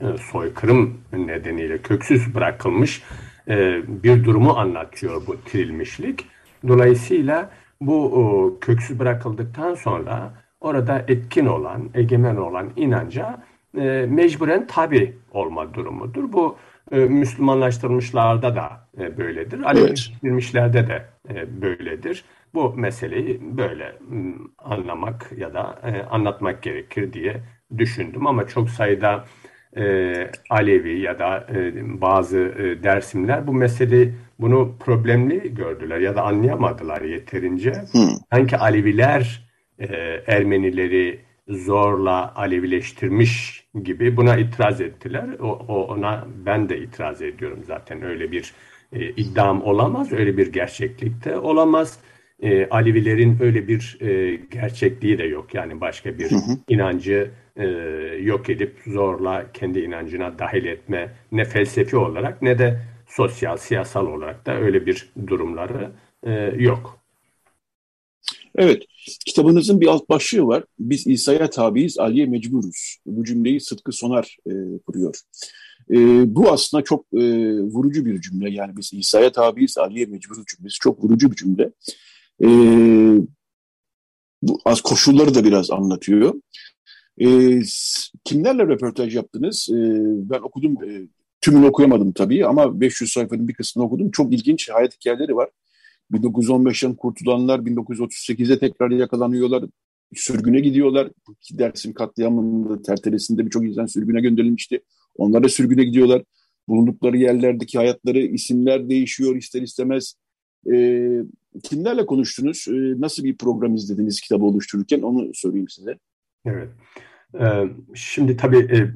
Speaker 4: e, soykırım nedeniyle köksüz bırakılmış e, bir durumu anlatıyor bu tirilmişlik. Dolayısıyla bu köksüz bırakıldıktan sonra orada etkin olan, egemen olan inanca e, mecburen tabi olma durumudur. Bu Müslümanlaştırmışlarda da böyledir. Alevileştirilmişlerde de böyledir. Bu meseleyi böyle anlamak ya da anlatmak gerekir diye düşündüm ama çok sayıda e, Alevi ya da e, bazı e, dersimler bu mesele bunu problemli gördüler ya da anlayamadılar yeterince. Hmm. Sanki Aleviler e, Ermenileri zorla Alevileştirmiş gibi buna itiraz ettiler. O, o ona ben de itiraz ediyorum zaten öyle bir e, iddiam olamaz, öyle bir gerçeklikte olamaz. E, Alevilerin öyle bir e, gerçekliği de yok. Yani başka bir hı hı. inancı e, yok edip zorla kendi inancına dahil etme ne felsefi olarak ne de sosyal, siyasal olarak da öyle bir durumları e, yok.
Speaker 2: Evet, kitabınızın bir alt başlığı var. Biz İsa'ya tabiiz, Ali'ye mecburuz. Bu cümleyi Sıtkı Sonar e, kuruyor. E, bu aslında çok e, vurucu bir cümle. Yani biz İsa'ya tabiiz, Ali'ye mecburuz cümlesi çok vurucu bir cümle. E, bu az koşulları da biraz anlatıyor. E, kimlerle röportaj yaptınız? E, ben okudum, e, tümünü okuyamadım tabii ama 500 sayfanın bir kısmını okudum. Çok ilginç hayat hikayeleri var. 1915'ten kurtulanlar 1938'de tekrar yakalanıyorlar. Sürgüne gidiyorlar. Dersim katliamında tertelesinde birçok insan sürgüne gönderilmişti. Onlar da sürgüne gidiyorlar. Bulundukları yerlerdeki hayatları, isimler değişiyor ister istemez. E, kimlerle konuştunuz? E, nasıl bir program izlediniz kitabı oluştururken onu sorayım size.
Speaker 4: Evet. Ee, şimdi tabii e,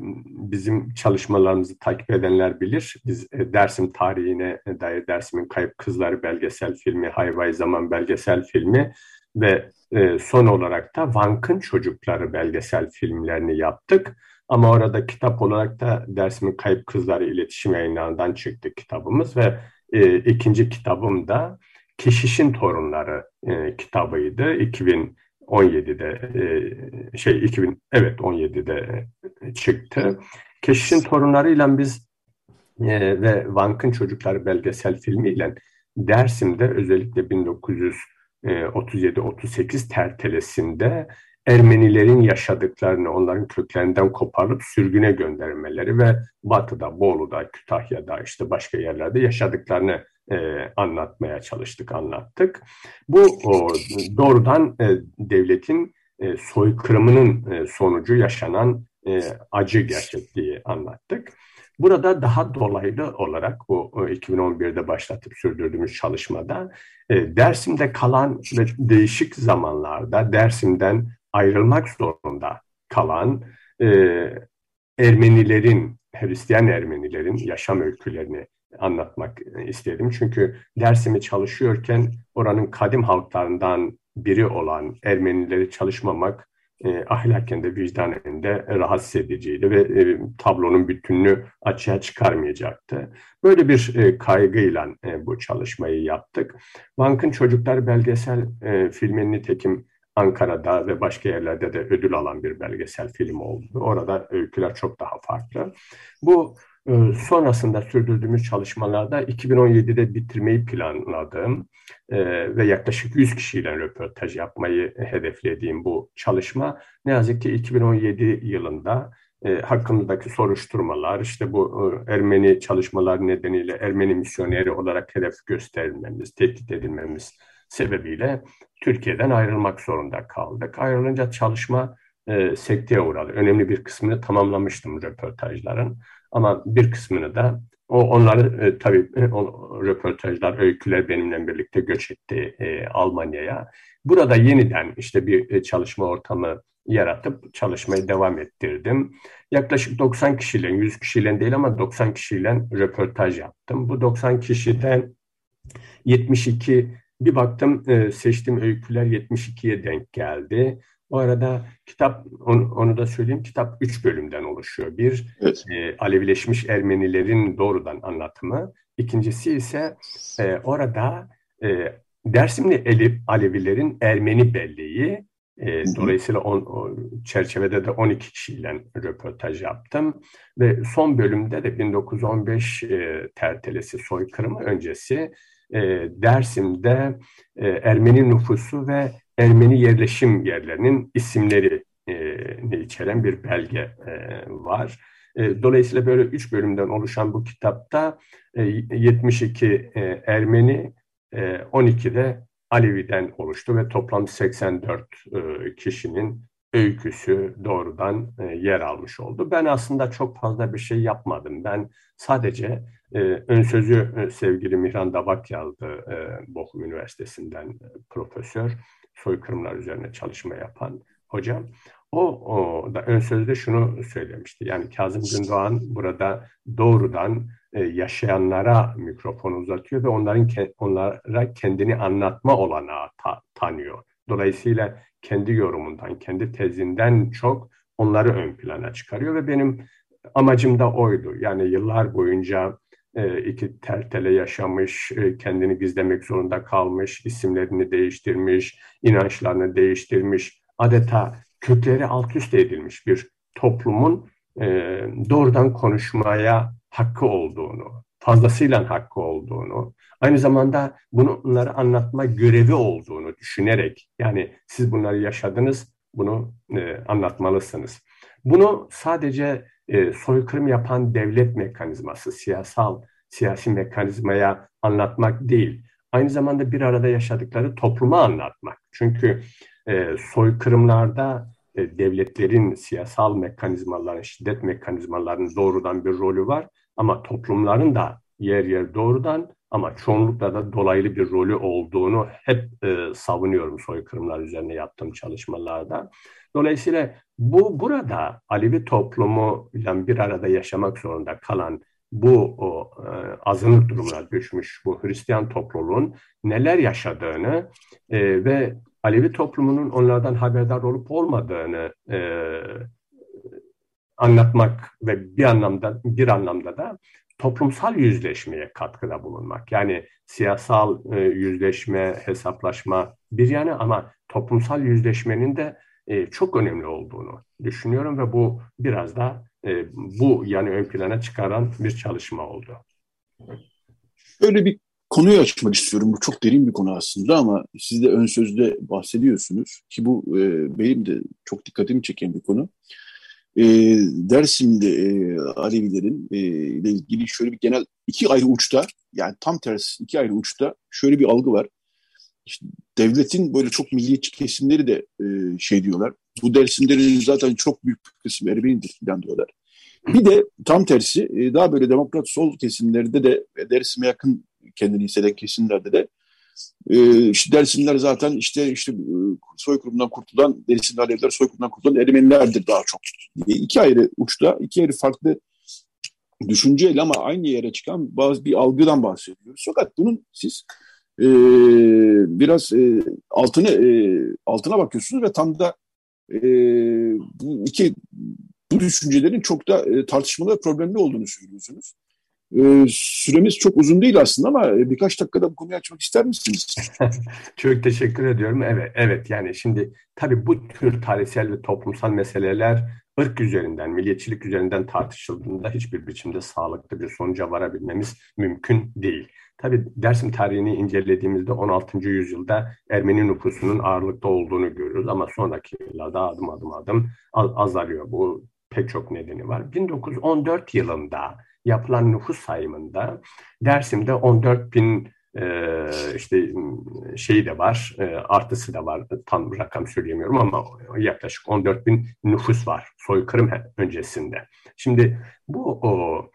Speaker 4: bizim çalışmalarımızı takip edenler bilir. Biz e, Dersim tarihine dair Dersim'in Kayıp Kızları belgesel filmi, Hayvay Zaman belgesel filmi ve e, son olarak da Vank'ın Çocukları belgesel filmlerini yaptık. Ama orada kitap olarak da Dersim'in Kayıp Kızları İletişim Yayınlarından çıktı kitabımız ve ikinci kitabım da Keşişin Torunları e, kitabıydı. 2017'de e, şey 2000 evet 17'de çıktı. Keşişin torunlarıyla biz e, ve Vank'ın Çocukları belgesel filmiyle Dersim'de özellikle 1937-38 tertelesinde Ermenilerin yaşadıklarını, onların köklerinden koparıp sürgüne göndermeleri ve Batı'da, Bolu'da, Kütahya'da, işte başka yerlerde yaşadıklarını e, anlatmaya çalıştık, anlattık. Bu o, doğrudan e, devletin e, soykırımının e, sonucu yaşanan e, acı gerçekliği anlattık. Burada daha dolaylı olarak bu 2011'de başlatıp sürdürdüğümüz çalışmada e, Dersim'de kalan ve değişik zamanlarda Dersim'den ayrılmak zorunda kalan e, Ermenilerin, Hristiyan Ermenilerin yaşam öykülerini anlatmak istedim. Çünkü dersimi çalışıyorken oranın kadim halklarından biri olan Ermenileri çalışmamak e, ahlaken de vicdanen de rahatsız ediciydi ve e, tablonun bütününü açığa çıkarmayacaktı. Böyle bir e, kaygıyla e, bu çalışmayı yaptık. Bank'ın Çocuklar belgesel e, filmin nitekim Ankara'da ve başka yerlerde de ödül alan bir belgesel film oldu. Orada öyküler çok daha farklı. Bu sonrasında sürdürdüğümüz çalışmalarda 2017'de bitirmeyi planladığım e, ve yaklaşık 100 kişiyle röportaj yapmayı hedeflediğim bu çalışma ne yazık ki 2017 yılında e, hakkındaki soruşturmalar, işte bu Ermeni çalışmalar nedeniyle Ermeni misyoneri olarak hedef gösterilmemiz, tehdit edilmemiz sebebiyle Türkiye'den ayrılmak zorunda kaldık. Ayrılınca çalışma e, sekteye uğradı. Önemli bir kısmını tamamlamıştım röportajların. Ama bir kısmını da o onları e, tabii e, o, röportajlar, öyküler benimle birlikte göç etti e, Almanya'ya. Burada yeniden işte bir e, çalışma ortamı yaratıp çalışmayı devam ettirdim. Yaklaşık 90 kişiyle, 100 kişiyle değil ama 90 kişiyle röportaj yaptım. Bu 90 kişiden 72 bir baktım e, seçtiğim öyküler 72'ye denk geldi. O arada kitap, onu, onu da söyleyeyim, kitap üç bölümden oluşuyor. Bir, evet. e, Alevileşmiş Ermenilerin doğrudan anlatımı. İkincisi ise e, orada e, Dersimli Elif Alevilerin Ermeni belleği. E, dolayısıyla on, o çerçevede de 12 kişiyle röportaj yaptım. Ve son bölümde de 1915 e, tertelesi soykırımı öncesi e, Dersim'de e, Ermeni nüfusu ve Ermeni yerleşim yerlerinin isimleri e, içeren bir belge e, var. E, dolayısıyla böyle üç bölümden oluşan bu kitapta e, 72 e, Ermeni, e, 12 de Alevi'den oluştu ve toplam 84 e, kişinin öyküsü doğrudan yer almış oldu. Ben aslında çok fazla bir şey yapmadım. Ben sadece e, ön sözü sevgili Mihran Dabak yazdı e, Bochum Üniversitesi'nden profesör soykırımlar üzerine çalışma yapan hocam. O, o da ön sözde şunu söylemişti. Yani Kazım Gündoğan burada doğrudan e, yaşayanlara mikrofon uzatıyor ve onların onlara kendini anlatma olanağı ta, tanıyor. Dolayısıyla kendi yorumundan, kendi tezinden çok onları ön plana çıkarıyor ve benim amacım da oydu. Yani yıllar boyunca e, iki tertele yaşamış, e, kendini gizlemek zorunda kalmış, isimlerini değiştirmiş, inançlarını değiştirmiş, adeta kökleri alt üst edilmiş bir toplumun e, doğrudan konuşmaya hakkı olduğunu, fazlasıyla hakkı olduğunu, aynı zamanda bunları anlatma görevi olduğunu düşünerek, yani siz bunları yaşadınız, bunu anlatmalısınız. Bunu sadece e, soykırım yapan devlet mekanizması, siyasal, siyasi mekanizmaya anlatmak değil. Aynı zamanda bir arada yaşadıkları topluma anlatmak. Çünkü e, soykırımlarda e, devletlerin siyasal mekanizmaların, şiddet mekanizmalarının doğrudan bir rolü var. Ama toplumların da yer yer doğrudan ama çoğunlukla da dolaylı bir rolü olduğunu hep e, savunuyorum soykırımlar üzerine yaptığım çalışmalarda. Dolayısıyla bu burada Alevi toplumuyla bir arada yaşamak zorunda kalan bu o, e, azınlık durumuna düşmüş bu Hristiyan topluluğun neler yaşadığını e, ve Alevi toplumunun onlardan haberdar olup olmadığını e, anlatmak ve bir anlamda bir anlamda da toplumsal yüzleşmeye katkıda bulunmak. Yani siyasal e, yüzleşme, hesaplaşma bir yana ama toplumsal yüzleşmenin de e, çok önemli olduğunu düşünüyorum ve bu biraz da e, bu yani ön plana çıkaran bir çalışma oldu.
Speaker 2: Şöyle bir konuyu açmak istiyorum. Bu çok derin bir konu aslında ama siz de ön sözde bahsediyorsunuz ki bu e, benim de çok dikkatimi çeken bir konu. E, Dersim'de e, Alevilerin e, ile ilgili şöyle bir genel iki ayrı uçta yani tam tersi iki ayrı uçta şöyle bir algı var. İşte devletin böyle çok milliyetçi kesimleri de e, şey diyorlar. Bu Dersimlerin zaten çok büyük bir kısmı Ermenidir falan diyorlar. Bir de tam tersi e, daha böyle demokrat sol kesimlerde de Dersim'e yakın kendini hisseden kesimlerde de e, işte Dersimler zaten işte işte e, soykırımdan kurtulan Dersimli Aleviler soykırımdan kurtulan Ermenilerdir daha çok diye iki ayrı uçta iki ayrı farklı düşünceyle ama aynı yere çıkan bazı bir algıdan bahsediyoruz. Fakat bunun siz e, biraz e, altını e, altına bakıyorsunuz ve tam da e, bu iki bu düşüncelerin çok da e, tartışmalı ve problemli olduğunu söylüyorsunuz. E, süremiz çok uzun değil aslında ama e, birkaç dakikada bu konuyu açmak ister misiniz?
Speaker 4: çok teşekkür ediyorum. Evet, evet yani şimdi tabii bu tür tarihsel ve toplumsal meseleler ırk üzerinden, milliyetçilik üzerinden tartışıldığında hiçbir biçimde sağlıklı bir sonuca varabilmemiz mümkün değil. Tabii Dersim tarihini incelediğimizde 16. yüzyılda Ermeni nüfusunun ağırlıkta olduğunu görüyoruz ama sonraki yıllarda adım adım adım azalıyor. Bu pek çok nedeni var. 1914 yılında yapılan nüfus sayımında Dersim'de 14 bin e, işte şeyi de var, e, artısı da var. Tam rakam söyleyemiyorum ama yaklaşık 14 bin nüfus var soykırım öncesinde. Şimdi bu o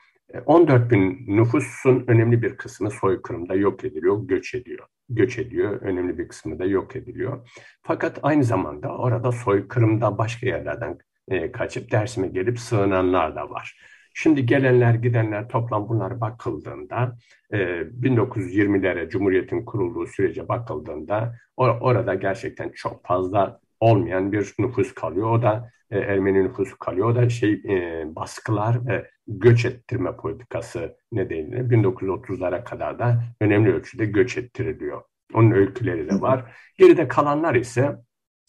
Speaker 4: 14 bin nüfusun önemli bir kısmı soykırımda yok ediliyor, göç ediyor. Göç ediyor, önemli bir kısmı da yok ediliyor. Fakat aynı zamanda orada soykırımda başka yerlerden e, kaçıp Dersim'e gelip sığınanlar da var. Şimdi gelenler gidenler toplam bunlar bakıldığında e, 1920'lere Cumhuriyet'in kurulduğu sürece bakıldığında or orada gerçekten çok fazla olmayan bir nüfus kalıyor. O da e, Ermeni nüfusu kalıyor. O da şey e, baskılar ve göç ettirme politikası nedeniyle 1930'lara kadar da önemli ölçüde göç ettiriliyor. Onun öyküleri de var. Geride kalanlar ise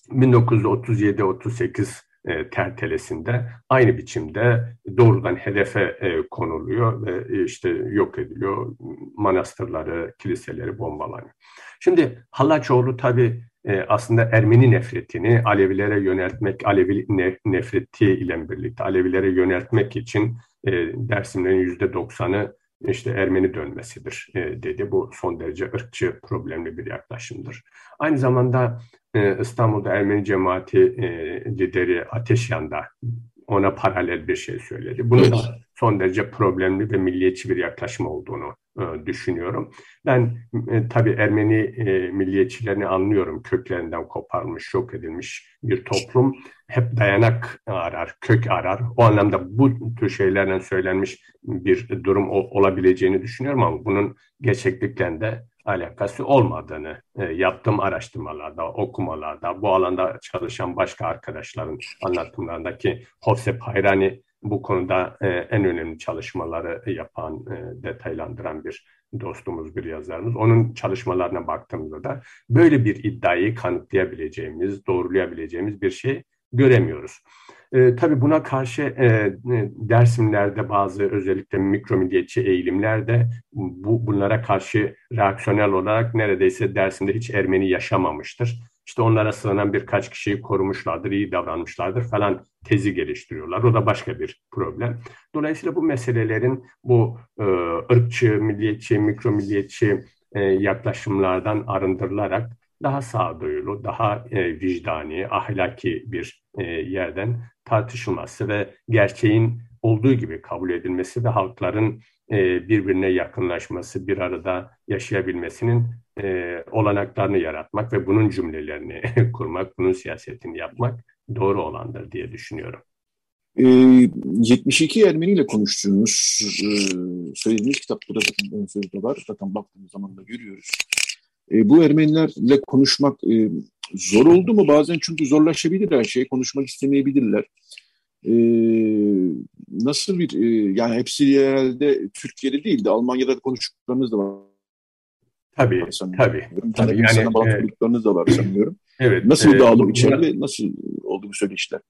Speaker 4: 1937-38 e, tertelesinde aynı biçimde doğrudan hedefe e, konuluyor ve e, işte yok ediliyor. Manastırları, kiliseleri bombalanıyor. Şimdi Hallaçoğlu tabii e, aslında Ermeni nefretini Alevilere yöneltmek, Alevi nefreti ile birlikte Alevilere yöneltmek için e, Dersimlerin yüzde doksanı işte Ermeni dönmesidir e, dedi. Bu son derece ırkçı problemli bir yaklaşımdır. Aynı zamanda e, İstanbul'da Ermeni cemaati e, lideri Ateşyan da ona paralel bir şey söyledi. Bunun da son derece problemli ve milliyetçi bir yaklaşım olduğunu e, düşünüyorum. Ben e, tabii Ermeni e, milliyetçilerini anlıyorum. Köklerinden koparmış, yok edilmiş bir toplum. Hep dayanak arar, kök arar. O anlamda bu tür şeylerle söylenmiş bir durum olabileceğini düşünüyorum ama bunun gerçeklikle de alakası olmadığını e, yaptığım araştırmalarda, okumalarda, bu alanda çalışan başka arkadaşların anlatımlarındaki Hosep Hayrani bu konuda e, en önemli çalışmaları yapan, e, detaylandıran bir dostumuz, bir yazarımız. Onun çalışmalarına baktığımızda da böyle bir iddiayı kanıtlayabileceğimiz, doğrulayabileceğimiz bir şey göremiyoruz. E, tabii buna karşı e, e dersimlerde bazı özellikle mikromilliyetçi eğilimlerde bu, bunlara karşı reaksiyonel olarak neredeyse dersimde hiç Ermeni yaşamamıştır. İşte onlara sığınan birkaç kişiyi korumuşlardır, iyi davranmışlardır falan tezi geliştiriyorlar. O da başka bir problem. Dolayısıyla bu meselelerin bu e, ırkçı, milliyetçi, mikromilliyetçi e, yaklaşımlardan arındırılarak daha sağduyulu, daha e, vicdani, ahlaki bir e, yerden tartışılması ve gerçeğin olduğu gibi kabul edilmesi ve halkların e, birbirine yakınlaşması, bir arada yaşayabilmesinin e, olanaklarını yaratmak ve bunun cümlelerini kurmak, bunun siyasetini yapmak doğru olandır diye düşünüyorum.
Speaker 2: E, 72 Ermeni ile konuştuğunuz, e, söylediğiniz kitapta da var. Zaten baktığımız zaman da görüyoruz. E, bu Ermenilerle konuşmak e, zor oldu mu? Bazen çünkü zorlaşabilir her şey. Konuşmak istemeyebilirler. E, nasıl bir, e, yani hepsi herhalde Türkiye'de değil de Almanya'da konuştuklarınız da var.
Speaker 4: Tabii, tabii.
Speaker 2: tabii yani, sana bağlılıklarınız e, da var sanıyorum. Evet. Nasıl e, dağılım içeride, nasıl oldu bu söyleşiler?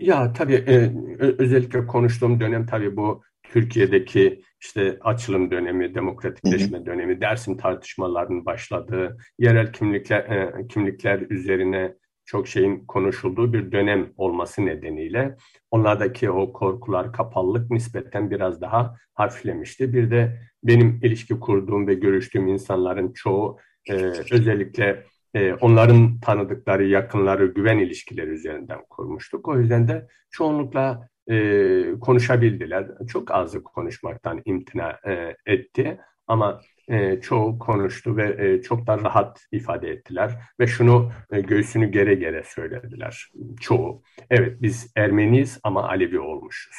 Speaker 4: Ya tabii e, özellikle konuştuğum dönem tabii bu Türkiye'deki işte açılım dönemi, demokratikleşme hı hı. dönemi, Dersim tartışmalarının başladığı, yerel kimlikler e, kimlikler üzerine çok şeyin konuşulduğu bir dönem olması nedeniyle onlardaki o korkular, kapalılık nispeten biraz daha hafiflemişti. Bir de benim ilişki kurduğum ve görüştüğüm insanların çoğu e, özellikle e, onların tanıdıkları, yakınları, güven ilişkileri üzerinden kurmuştuk. O yüzden de çoğunlukla e, konuşabildiler. Çok azı konuşmaktan imtina e, etti ama e, çoğu konuştu ve e, çok da rahat ifade ettiler ve şunu e, göğsünü gere gere söylediler çoğu. Evet biz Ermeniyiz ama Alevi olmuşuz.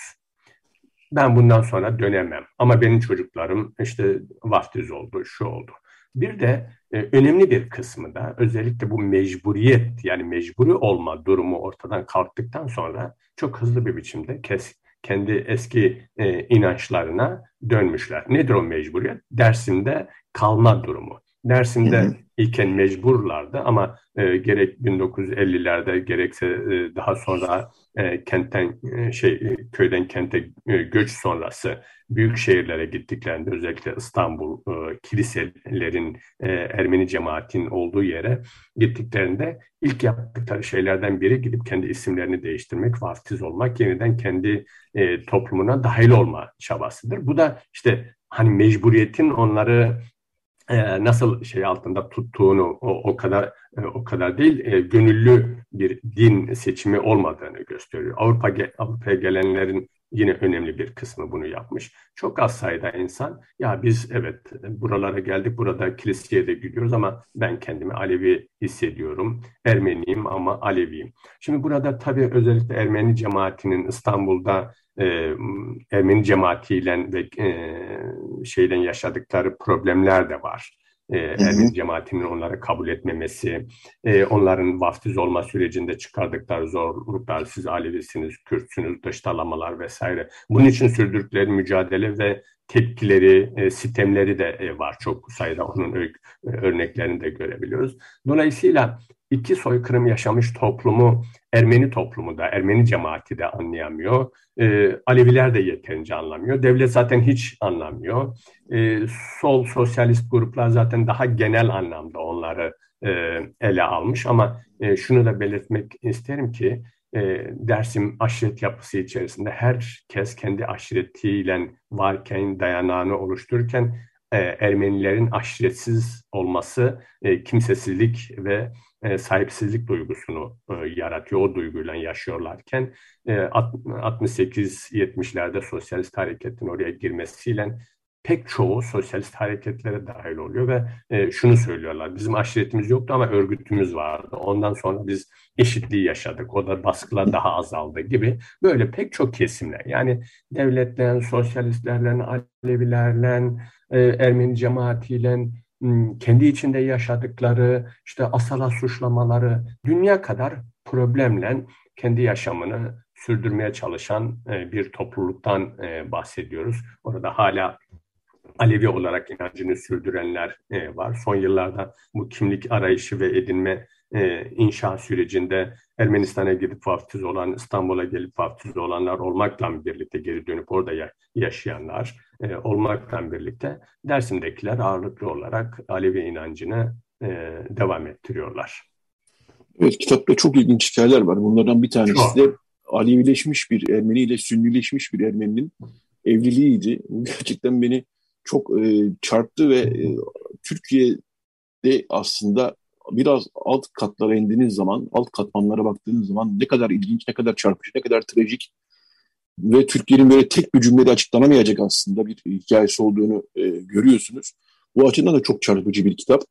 Speaker 4: Ben bundan sonra dönemem ama benim çocuklarım işte vaftiz oldu, şu oldu. Bir de e, önemli bir kısmı da özellikle bu mecburiyet yani mecburi olma durumu ortadan kalktıktan sonra çok hızlı bir biçimde kes, kendi eski e, inançlarına dönmüşler. Nedir o mecburiyet? Dersimde kalma durumu. Dersimde hı hı. İlken mecburlardı ama e, gerek 1950'lerde gerekse e, daha sonra e, kentten e, şey e, köyden kente e, göç sonrası büyük şehirlere gittiklerinde özellikle İstanbul e, kiliselerin e, Ermeni cemaatin olduğu yere gittiklerinde ilk yaptıkları şeylerden biri gidip kendi isimlerini değiştirmek, vaftiz olmak, yeniden kendi e, toplumuna dahil olma çabasıdır. Bu da işte hani mecburiyetin onları e, nasıl şey altında tuttuğunu o, o kadar e, o kadar değil e, gönüllü bir din seçimi olmadığını gösteriyor. Avrupa Avrupa'ya gelenlerin yine önemli bir kısmı bunu yapmış. Çok az sayıda insan ya biz evet buralara geldik burada kiliseye de gidiyoruz ama ben kendimi Alevi hissediyorum. Ermeniyim ama Aleviyim. Şimdi burada tabii özellikle Ermeni cemaatinin İstanbul'da e, Ermeni cemaatiyle ve e, şeyden yaşadıkları problemler de var. E, Ermeni cemaatinin onları kabul etmemesi, e, onların vaftiz olma sürecinde çıkardıkları zorluklar, siz Alevisiniz, Kürtsünüz, dıştalamalar vesaire. Bunun için sürdürdükleri mücadele ve tepkileri, e, sistemleri de e, var. Çok sayıda onun örneklerini de görebiliyoruz. Dolayısıyla iki soykırım yaşamış toplumu Ermeni toplumu da, Ermeni cemaati de anlayamıyor. E, Aleviler de yeterince anlamıyor. Devlet zaten hiç anlamıyor. E, sol sosyalist gruplar zaten daha genel anlamda onları e, ele almış. Ama e, şunu da belirtmek isterim ki e, Dersim aşiret yapısı içerisinde herkes kendi aşiretiyle varken, dayanağını oluştururken e, Ermenilerin aşiretsiz olması e, kimsesizlik ve e, sahipsizlik duygusunu e, yaratıyor. O duyguyla yaşıyorlarken e, 68-70'lerde sosyalist hareketin oraya girmesiyle pek çoğu sosyalist hareketlere dahil oluyor ve e, şunu söylüyorlar. Bizim aşiretimiz yoktu ama örgütümüz vardı. Ondan sonra biz eşitliği yaşadık. O da baskılar daha azaldı gibi. Böyle pek çok kesimler. Yani devletle, sosyalistlerle, Alevilerle, e, Ermeni cemaatiyle, kendi içinde yaşadıkları, işte asala suçlamaları, dünya kadar problemle kendi yaşamını sürdürmeye çalışan e, bir topluluktan e, bahsediyoruz. Orada hala Alevi olarak inancını sürdürenler e, var. Son yıllarda bu kimlik arayışı ve edinme inşa sürecinde Ermenistan'a gidip vaftiz olan, İstanbul'a gelip vaftiz olanlar olmakla birlikte geri dönüp orada ya, yaşayanlar e, olmakla birlikte Dersim'dekiler ağırlıklı olarak Alevi inancını e, devam ettiriyorlar.
Speaker 2: Evet, kitapta çok ilginç hikayeler var. Bunlardan bir tanesi de Alevileşmiş bir Ermeni ile Sünnileşmiş bir Ermeninin evliliğiydi. Bu gerçekten beni çok e, çarptı ve e, Türkiye'de aslında biraz alt katlara indiğiniz zaman, alt katmanlara baktığınız zaman ne kadar ilginç, ne kadar çarpıcı, ne kadar trajik ve Türkiye'nin böyle tek bir cümlede açıklanamayacak aslında bir hikayesi olduğunu e, görüyorsunuz. Bu açıdan da çok çarpıcı bir kitap.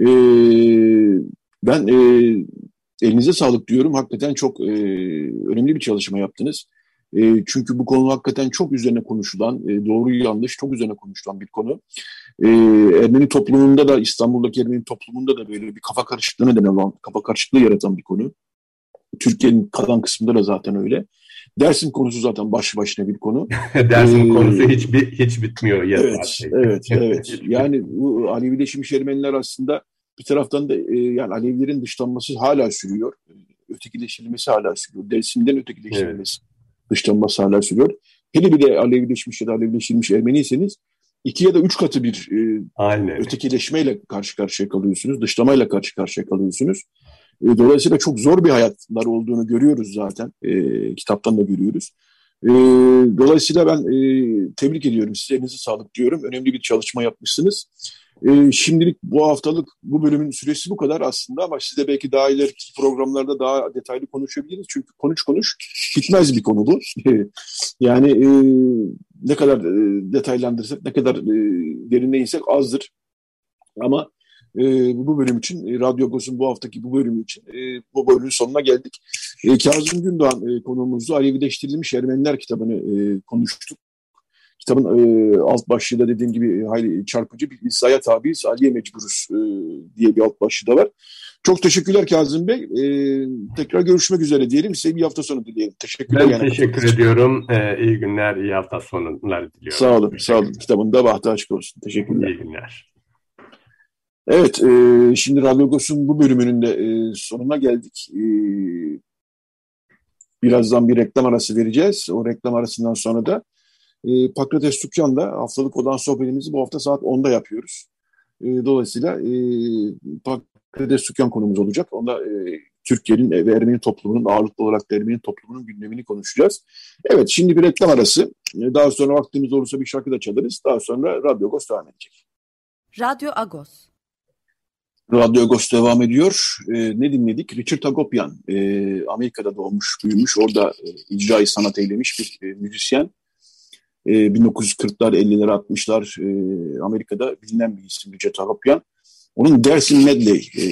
Speaker 2: E, ben e, elinize sağlık diyorum. Hakikaten çok e, önemli bir çalışma yaptınız. E, çünkü bu konu hakikaten çok üzerine konuşulan, e, doğru yanlış çok üzerine konuşulan bir konu. E, Ermeni toplumunda da İstanbul'daki Ermeni toplumunda da böyle bir kafa karışıklığı neden olan, kafa karışıklığı yaratan bir konu. Türkiye'nin kalan kısmında da zaten öyle. Dersim konusu zaten başlı başına bir konu.
Speaker 4: Dersim ee, konusu hiç hiç bitmiyor.
Speaker 2: Evet, evet, evet. Yani bu Alevileşmiş Ermeniler aslında bir taraftan da e, yani Alevilerin dışlanması hala sürüyor. Ötekileştirilmesi hala sürüyor. Dersim'den ötekileştirilmesi, evet. dışlanması hala sürüyor. Hele bir de Alevileşmiş ya da Alevileştirilmiş Ermeniyseniz iki ya da üç katı bir e, Aynen. ötekileşmeyle karşı karşıya kalıyorsunuz. Dışlamayla karşı karşıya kalıyorsunuz. E, dolayısıyla çok zor bir hayatlar olduğunu görüyoruz zaten. E, kitaptan da görüyoruz. E, dolayısıyla ben e, tebrik ediyorum. Size elinize sağlık diyorum. Önemli bir çalışma yapmışsınız. E, şimdilik bu haftalık bu bölümün süresi bu kadar aslında ama size belki daha ileriki programlarda daha detaylı konuşabiliriz. Çünkü konuş konuş bitmez bir konu bu. yani e, ne kadar e, detaylandırsak, ne kadar e, derine azdır. Ama e, bu bölüm için, e, Radyo Agos'un bu haftaki bu bölümü için e, bu bölümün sonuna geldik. E, Kazım Gündoğan e, konuğumuzdu. Alevileştirilmiş Ermeniler kitabını e, konuştuk. Kitabın e, alt başlığı da dediğim gibi hayli çarpıcı bir İsa'ya tabiiz, Ali'ye mecburuz e, diye bir alt başlığı da var. Çok teşekkürler Kazım Bey. E, tekrar görüşmek üzere diyelim. Size bir hafta sonu dileyelim. Teşekkürler.
Speaker 4: Ben yani teşekkür ediyorum. Ee, iyi günler, iyi hafta sonları diliyorum.
Speaker 2: Sağ olun, sağ olun. Kitabın da bahtı açık olsun. Teşekkürler.
Speaker 4: İyi günler.
Speaker 2: Evet, e, şimdi Radyo Gos'un bu bölümünün de e, sonuna geldik. E, birazdan bir reklam arası vereceğiz. O reklam arasından sonra da e, Pakrates Tükkan'da haftalık olan sohbetimizi bu hafta saat 10'da yapıyoruz. E, dolayısıyla e, Pakrates Tükkan konumuz olacak. Onda e, Türkiye'nin ve Ermeni toplumunun ağırlıklı olarak Ermeni toplumunun gündemini konuşacağız. Evet, şimdi bir reklam arası. E, daha sonra vaktimiz olursa bir şarkı da çalarız. Daha sonra Radyo Agos devam edecek.
Speaker 1: Radyo Agos.
Speaker 2: Radyo Agos devam ediyor. E, ne dinledik? Richard Agopian, e, Amerika'da doğmuş, büyümüş, orada e, icrayı sanat eylemiş bir e, müzisyen. E, 1940'lar, 50'ler, 60'lar e, Amerika'da bilinen bir isim Richard Agopian. Onun Dersin Medley, e,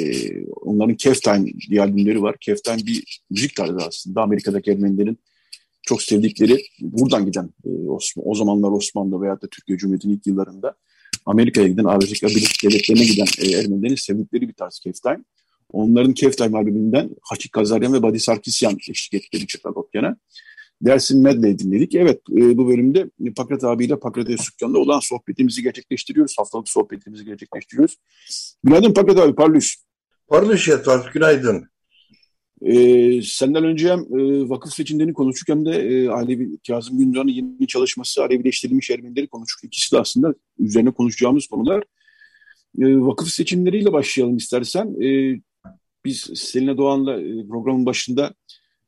Speaker 2: onların Keftime diye albümleri var. Keftime bir müzik tarzı aslında. Amerika'daki Ermenilerin çok sevdikleri, buradan giden e, o zamanlar Osmanlı veya da Türkiye Cumhuriyeti'nin ilk yıllarında Amerika'ya giden, Amerika Birleşik Devletleri'ne giden e, Ermenilerin sevdikleri bir tarz Keftime. Onların Keftime albümünden Hachik Kazaryan ve Badi Sarkisyan eşlik ettikleri Çakagokyan'a. Dersin Medley dinledik. Evet e, bu bölümde Pakrat abiyle Pakrat Esukyan'la olan sohbetimizi gerçekleştiriyoruz. Haftalık sohbetimizi gerçekleştiriyoruz. Günaydın Pakrat abi, Parlus.
Speaker 5: Parlus Yetvar, günaydın.
Speaker 2: Ee, senden önce hem e, vakıf seçimlerini konuştuk hem de e, Alevi Kazım Gündoğan'ın yeni çalışması Alevileştirilmiş Ermenileri konuştuk. İkisi de aslında üzerine konuşacağımız konular. E, vakıf seçimleriyle başlayalım istersen. E, biz Selina Doğan'la e, programın başında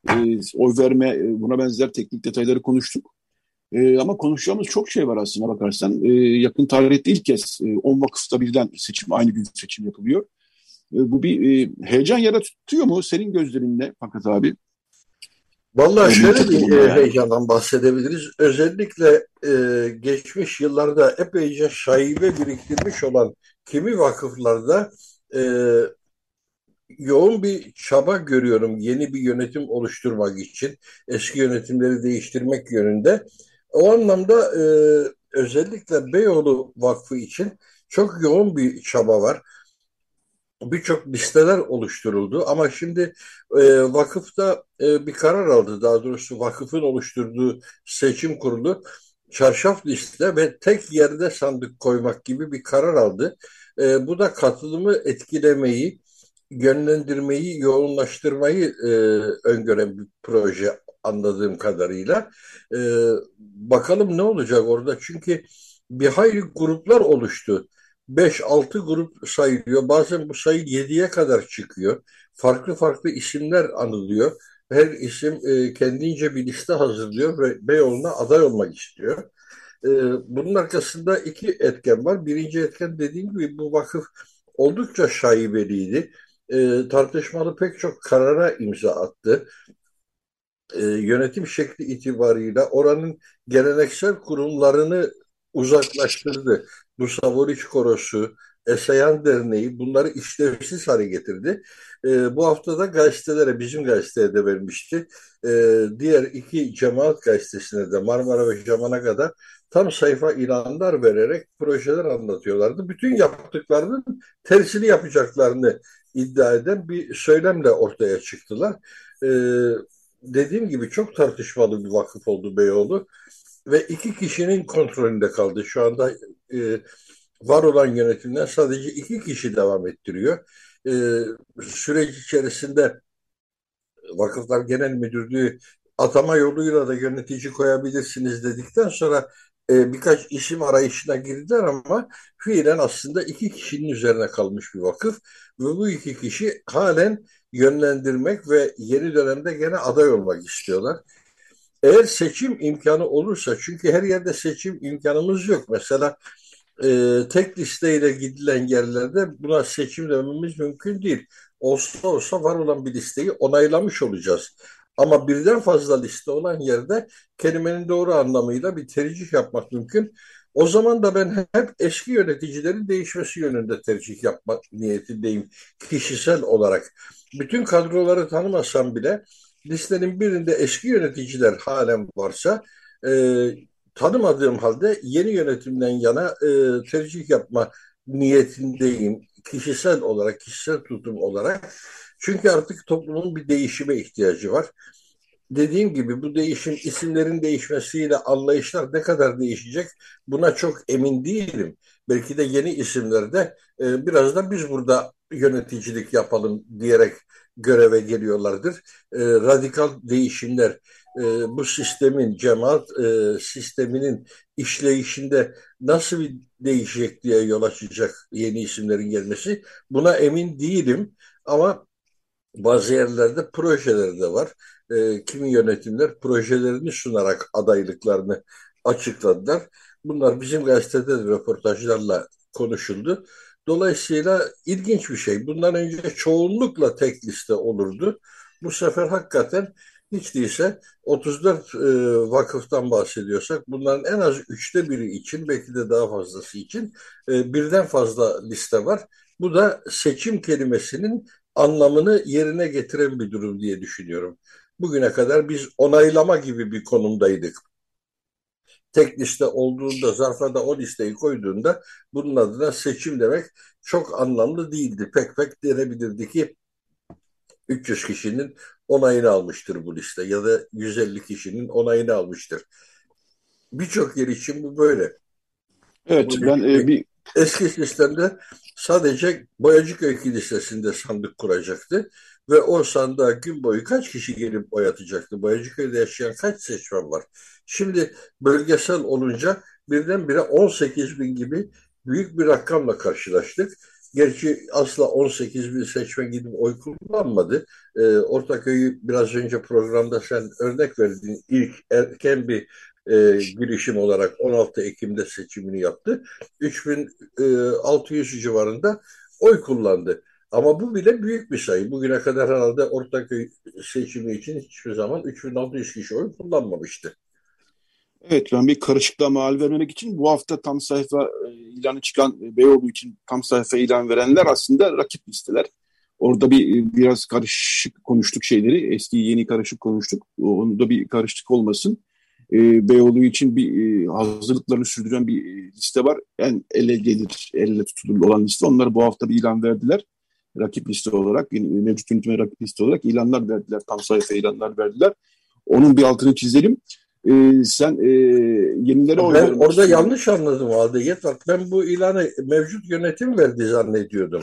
Speaker 2: e, oy verme, e, buna benzer teknik detayları konuştuk. E, ama konuşacağımız çok şey var aslında bakarsan. E, yakın tarihte ilk kez 10 e, vakıfta birden seçim, aynı gün seçim yapılıyor. E, bu bir e, heyecan yaratıyor mu senin gözlerinde Fakat abi?
Speaker 5: Vallahi şöyle bir e, heyecandan bahsedebiliriz. Özellikle e, geçmiş yıllarda epeyce şaibe biriktirmiş olan kimi vakıflarda e, yoğun bir çaba görüyorum yeni bir yönetim oluşturmak için, eski yönetimleri değiştirmek yönünde. O anlamda e, özellikle Beyoğlu Vakfı için çok yoğun bir çaba var birçok listeler oluşturuldu ama şimdi e, vakıfta e, bir karar aldı. Daha doğrusu vakıfın oluşturduğu seçim kurulu çarşaf liste ve tek yerde sandık koymak gibi bir karar aldı. E, bu da katılımı etkilemeyi, yönlendirmeyi, yoğunlaştırmayı e, öngören bir proje anladığım kadarıyla. E, bakalım ne olacak orada çünkü bir hayli gruplar oluştu. 5-6 grup sayılıyor. Bazen bu sayı 7'ye kadar çıkıyor. Farklı farklı isimler anılıyor. Her isim e, kendince bir liste hazırlıyor ve Beyoğlu'na aday olmak istiyor. E, bunun arkasında iki etken var. Birinci etken dediğim gibi bu vakıf oldukça şaibeliydi. E, tartışmalı pek çok karara imza attı. E, yönetim şekli itibarıyla oranın geleneksel kurumlarını uzaklaştırdı. Bu Savoriç Korosu, Esayan Derneği bunları işlevsiz hale getirdi. E, bu hafta da gazetelere, bizim gazeteye de vermişti. E, diğer iki cemaat gazetesine de Marmara ve Jamanaga'da tam sayfa ilanlar vererek projeler anlatıyorlardı. Bütün yaptıklarının tersini yapacaklarını iddia eden bir söylemle ortaya çıktılar. E, dediğim gibi çok tartışmalı bir vakıf oldu Beyoğlu ve iki kişinin kontrolünde kaldı. Şu anda e, var olan yönetimden sadece iki kişi devam ettiriyor. E, süreç içerisinde Vakıflar Genel Müdürlüğü atama yoluyla da yönetici koyabilirsiniz dedikten sonra e, birkaç isim arayışına girdiler ama fiilen aslında iki kişinin üzerine kalmış bir vakıf ve bu iki kişi halen yönlendirmek ve yeni dönemde gene aday olmak istiyorlar. Eğer seçim imkanı olursa çünkü her yerde seçim imkanımız yok. Mesela e, tek listeyle gidilen yerlerde buna seçim dememiz mümkün değil. Olsa olsa var olan bir listeyi onaylamış olacağız. Ama birden fazla liste olan yerde kelimenin doğru anlamıyla bir tercih yapmak mümkün. O zaman da ben hep eski yöneticilerin değişmesi yönünde tercih yapmak niyetindeyim kişisel olarak. Bütün kadroları tanımasam bile listenin birinde eski yöneticiler halen varsa e, tanımadığım halde yeni yönetimden yana e, tercih yapma niyetindeyim kişisel olarak, kişisel tutum olarak. Çünkü artık toplumun bir değişime ihtiyacı var. Dediğim gibi bu değişim isimlerin değişmesiyle anlayışlar ne kadar değişecek buna çok emin değilim. Belki de yeni isimlerde e, biraz da biz burada yöneticilik yapalım diyerek göreve geliyorlardır. E, radikal değişimler e, bu sistemin, cemaat e, sisteminin işleyişinde nasıl bir değişecek yol açacak yeni isimlerin gelmesi buna emin değilim. Ama bazı yerlerde projeleri de var. E, kimi yönetimler projelerini sunarak adaylıklarını açıkladılar. Bunlar bizim gazetede de röportajlarla konuşuldu. Dolayısıyla ilginç bir şey. Bundan önce çoğunlukla tek liste olurdu. Bu sefer hakikaten hiç değilse 34 e, vakıftan bahsediyorsak bunların en az üçte biri için belki de daha fazlası için e, birden fazla liste var. Bu da seçim kelimesinin anlamını yerine getiren bir durum diye düşünüyorum. Bugüne kadar biz onaylama gibi bir konumdaydık. Tek liste olduğunda, zarfa da o listeyi koyduğunda bunun adına seçim demek çok anlamlı değildi. Pek pek denebilirdi ki 300 kişinin onayını almıştır bu liste ya da 150 kişinin onayını almıştır. Birçok yer için bu böyle.
Speaker 2: Evet bu ben e, bir
Speaker 5: eski sistemde sadece Boyacıköy Kilisesi'nde sandık kuracaktı ve o sandığa gün boyu kaç kişi gelip oy atacaktı? Boyacıköy'de yaşayan kaç seçmen var? Şimdi bölgesel olunca birdenbire 18 bin gibi büyük bir rakamla karşılaştık. Gerçi asla 18 bin seçmen gidip oy kullanmadı. E, Ortaköy'ü biraz önce programda sen örnek verdin. İlk erken bir e, girişim olarak 16 Ekim'de seçimini yaptı. 3600 e, civarında oy kullandı. Ama bu bile büyük bir sayı. Bugüne kadar herhalde Ortaköy seçimi için hiçbir zaman 3600 kişi oy kullanmamıştı.
Speaker 2: Evet ben bir karışıklığa mal vermemek için bu hafta tam sayfa e, ilanı çıkan Beyoğlu için tam sayfa ilan verenler aslında rakip listeler. Orada bir e, biraz karışık konuştuk şeyleri. Eski yeni karışık konuştuk. Onda bir karışıklık olmasın. E, Beyoğlu için bir e, hazırlıklarını sürdüren bir e, liste var. En ele gelir, elle tutulur olan liste. Onlar bu hafta bir ilan verdiler. Rakip liste olarak, mevcut yönetime rakip liste olarak ilanlar verdiler. Tam sayfa ilanlar verdiler. Onun bir altını çizelim e, sen e, yenilere oy
Speaker 5: Ben orada yanlış anladım halde. Yeter. Ben bu ilanı mevcut yönetim verdi zannediyordum.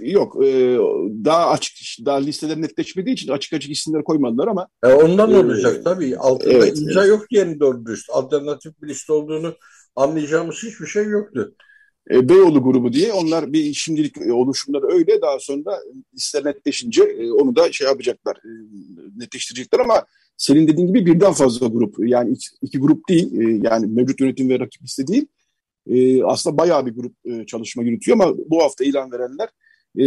Speaker 2: Yok. E, daha açık, daha listeler netleşmediği için açık açık isimler koymadılar ama.
Speaker 5: E, ondan e, olacak tabii. Altında evet, imza evet. yok diye doğru dürüst. Alternatif bir liste olduğunu anlayacağımız hiçbir şey yoktu.
Speaker 2: E, Beyoğlu grubu diye onlar bir şimdilik oluşumlar öyle daha sonra listeler netleşince e, onu da şey yapacaklar e, netleştirecekler ama senin dediğin gibi birden fazla grup yani iki, iki grup değil e, yani mevcut yönetim ve rakip liste değil e, aslında bayağı bir grup e, çalışma yürütüyor ama bu hafta ilan verenler e,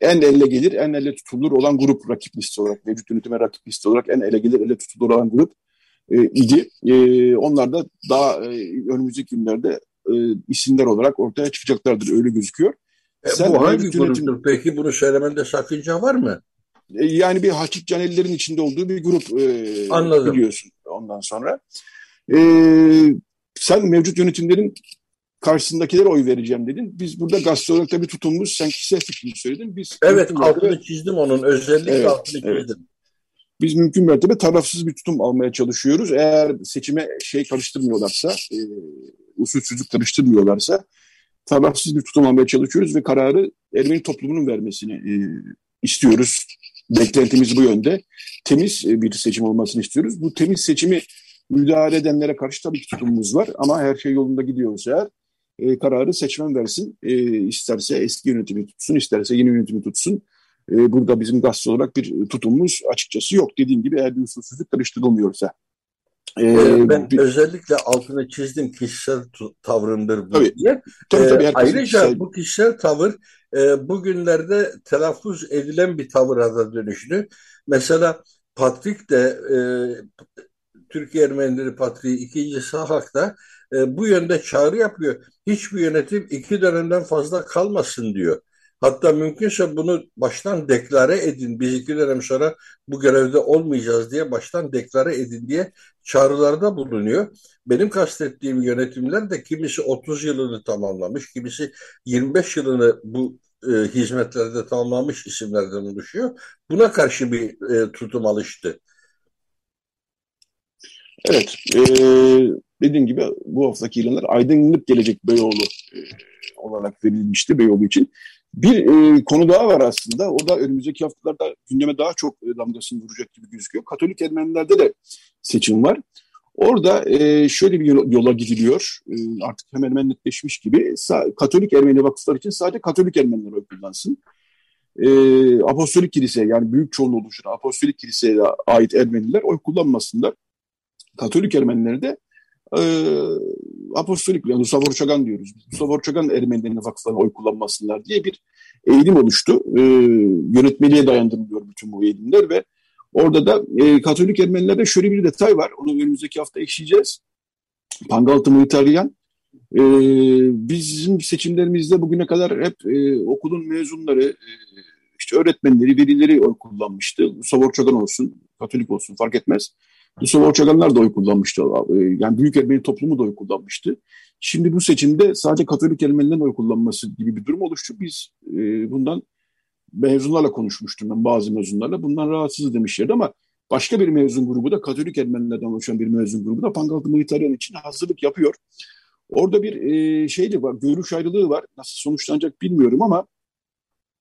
Speaker 2: en elle gelir en elle tutulur olan grup rakip liste olarak mevcut yönetim ve rakip liste olarak en ele gelir elle tutulur olan grup e, idi. E, onlar da daha e, önümüzdeki günlerde e, isimler olarak ortaya çıkacaklardır öyle gözüküyor.
Speaker 5: E, Sen bu hangi gruptur? Peki bunu söylemende sakınca var mı?
Speaker 2: E, yani bir Hakik Canelilerin içinde olduğu bir grup e, Anladım. biliyorsun ondan sonra. E, sen mevcut yönetimlerin karşısındakilere oy vereceğim dedin. Biz burada olarak bir tutumumuz, sen kişisel fikrini söyledin. Biz
Speaker 5: evet altını çizdim onun özellikle evet, altını evet. çizdim.
Speaker 2: Biz mümkün mertebe tarafsız bir tutum almaya çalışıyoruz. Eğer seçime şey karıştırmıyorlarsa, e, usulsüzlük karıştırmıyorlarsa tarafsız bir tutum almaya çalışıyoruz ve kararı Ermeni toplumunun vermesini e, istiyoruz. Beklentimiz bu yönde. Temiz e, bir seçim olmasını istiyoruz. Bu temiz seçimi müdahale edenlere karşı tabii ki tutumumuz var ama her şey yolunda gidiyorsa eğer e, kararı seçmen versin. E, isterse eski yönetimi tutsun, isterse yeni yönetimi tutsun. E, burada bizim gazete olarak bir tutumumuz açıkçası yok. Dediğim gibi eğer bir usulsüzlük karıştırılmıyorsa.
Speaker 5: Ee, ben bir, özellikle altını çizdim kişisel tavrımdır bu tabii, diye. Tabii, tabii, ee, ayrıca kişisel... bu kişisel tavır e, bugünlerde telaffuz edilen bir tavır da dönüştü. Mesela Patrik de e, Türkiye Ermenileri Patriği ikinci Sahak da e, bu yönde çağrı yapıyor. Hiçbir yönetim iki dönemden fazla kalmasın diyor. Hatta mümkünse bunu baştan deklare edin. Biz iki dönem sonra bu görevde olmayacağız diye baştan deklare edin diye çağrılarda bulunuyor. Benim kastettiğim yönetimler de kimisi 30 yılını tamamlamış, kimisi 25 yılını bu e, hizmetlerde tamamlamış isimlerden oluşuyor. Buna karşı bir e, tutum alıştı.
Speaker 2: Evet, e, dediğim gibi bu haftaki ilanlar aydınlık gelecek Beyoğlu e, olarak verilmişti Beyoğlu için. Bir e, konu daha var aslında. O da önümüzdeki haftalarda gündeme daha çok e, damgasını vuracak gibi gözüküyor. Katolik Ermenilerde de seçim var. Orada e, şöyle bir yola gidiliyor. E, artık hemen hemen netleşmiş gibi. Sa Katolik Ermeni vakıflar için sadece Katolik Ermeniler oy kullansın. E, Apostolik Kilise yani büyük çoğunluğu oluşturan Apostolik Kilise'ye ait Ermeniler oy kullanmasınlar. Katolik Ermenileri de e, apostolik yani Mustafa Orçagan diyoruz. Mustafa Orçagan Ermenilerine vakıflarına oy kullanmasınlar diye bir eğilim oluştu. E, yönetmeliğe dayandırılıyor bütün bu eğilimler ve orada da e, Katolik Ermenilerde şöyle bir detay var. Onu önümüzdeki hafta eşleyeceğiz. Pangaltı Muhtaryan e, bizim seçimlerimizde bugüne kadar hep e, okulun mezunları, e, işte öğretmenleri, velileri oy kullanmıştı. Mustafa Orçagan olsun, Katolik olsun fark etmez. Mustafa Orçaganlar da oy kullanmıştı. E, yani Büyük Ermeni toplumu da oy kullanmıştı. Şimdi bu seçimde sadece Katolik Ermenilerin oy kullanması gibi bir durum oluştu. Biz e, bundan mezunlarla konuşmuştum ben bazı mezunlarla. Bundan rahatsız demişlerdi ama başka bir mezun grubu da Katolik Ermenilerden oluşan bir mezun grubu da Pangaltı Militaryan için hazırlık yapıyor. Orada bir e, şey de var, görüş ayrılığı var. Nasıl sonuçlanacak bilmiyorum ama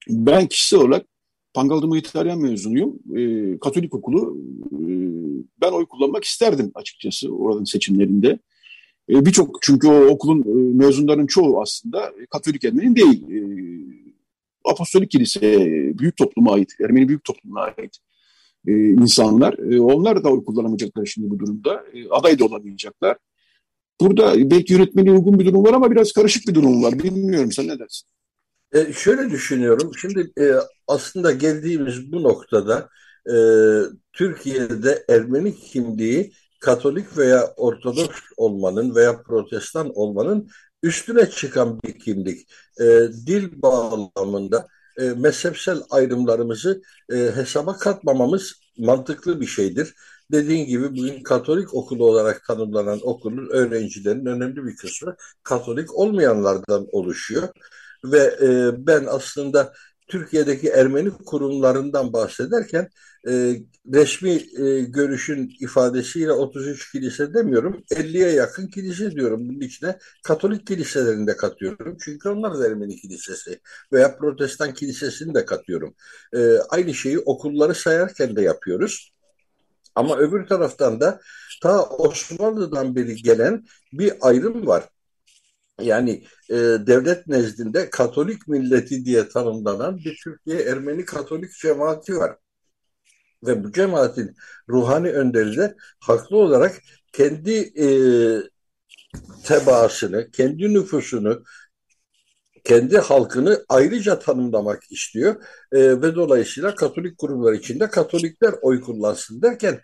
Speaker 2: ben kişisel olarak Pangaldı Muhitaryan mezunuyum. E, Katolik okulu. E, ben oy kullanmak isterdim açıkçası oranın seçimlerinde. E, Birçok çünkü o okulun e, mezunların çoğu aslında Katolik Ermeni değil. E, Apostolik Kilise, büyük topluma ait, Ermeni büyük toplumuna ait e, insanlar. E, onlar da oy kullanamayacaklar şimdi bu durumda. E, aday da olamayacaklar. Burada belki yönetmeliğe uygun bir durum var ama biraz karışık bir durum var. Bilmiyorum sen ne dersin?
Speaker 5: E, şöyle düşünüyorum. Şimdi e, aslında geldiğimiz bu noktada e, Türkiye'de Ermeni kimliği Katolik veya Ortodoks olmanın veya Protestan olmanın üstüne çıkan bir kimlik. E, dil bağlamında e, mezhepsel ayrımlarımızı e, hesaba katmamamız mantıklı bir şeydir. Dediğin gibi bugün Katolik okulu olarak tanımlanan okulun öğrencilerin önemli bir kısmı Katolik olmayanlardan oluşuyor ve e, ben aslında Türkiye'deki Ermeni kurumlarından bahsederken e, resmi e, görüşün ifadesiyle 33 kilise demiyorum, 50'ye yakın kilise diyorum. Bunun içine Katolik kiliselerini de katıyorum. Çünkü onlar da Ermeni kilisesi veya Protestan kilisesini de katıyorum. E, aynı şeyi okulları sayarken de yapıyoruz. Ama öbür taraftan da ta Osmanlı'dan beri gelen bir ayrım var yani e, devlet nezdinde Katolik milleti diye tanımlanan bir Türkiye Ermeni Katolik cemaati var. Ve bu cemaatin ruhani önderi de haklı olarak kendi e, tebaasını, kendi nüfusunu, kendi halkını ayrıca tanımlamak istiyor. E, ve dolayısıyla Katolik kurumlar içinde Katolikler oy kullansın derken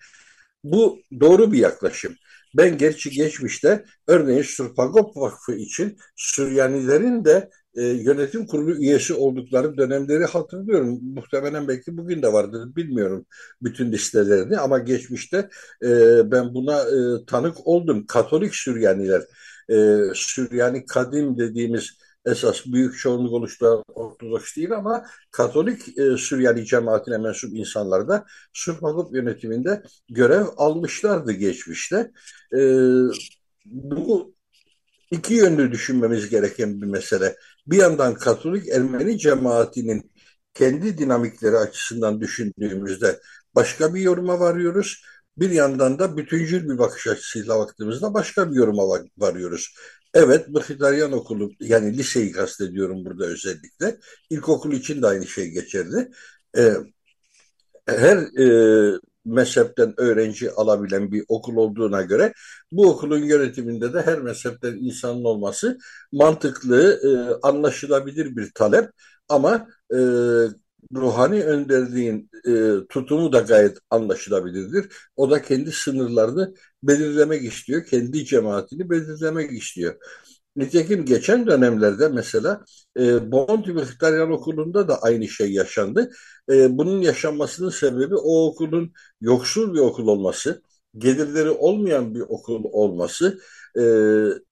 Speaker 5: bu doğru bir yaklaşım. Ben gerçi geçmişte örneğin Surpagop Vakfı için Süryanilerin de e, yönetim kurulu üyesi oldukları dönemleri hatırlıyorum. Muhtemelen belki bugün de vardır bilmiyorum bütün listelerini ama geçmişte e, ben buna e, tanık oldum. Katolik Süryaniler, e, Süryani Kadim dediğimiz esas büyük çoğunluk oluşturan Ortodoks değil ama Katolik e, Süryani cemaatine mensup insanlar da Surpagop yönetiminde görev almışlardı geçmişte. E, bu iki yönlü düşünmemiz gereken bir mesele. Bir yandan Katolik Ermeni cemaatinin kendi dinamikleri açısından düşündüğümüzde başka bir yoruma varıyoruz. Bir yandan da bütüncül bir bakış açısıyla baktığımızda başka bir yoruma varıyoruz. Evet, Mıhtaryan Okulu, yani liseyi kastediyorum burada özellikle. İlkokul için de aynı şey geçerli. Ee, her e, mezhepten öğrenci alabilen bir okul olduğuna göre bu okulun yönetiminde de her mezhepten insanın olması mantıklı, e, anlaşılabilir bir talep ama e, ruhani önderliğin e, tutumu da gayet anlaşılabilirdir. O da kendi sınırlarını belirlemek istiyor, kendi cemaatini belirlemek istiyor. Nitekim geçen dönemlerde mesela e, Bomonti Mıhtaryan Okulu'nda da aynı şey yaşandı. E, bunun yaşanmasının sebebi o okulun yoksul bir okul olması, gelirleri olmayan bir okul olması e,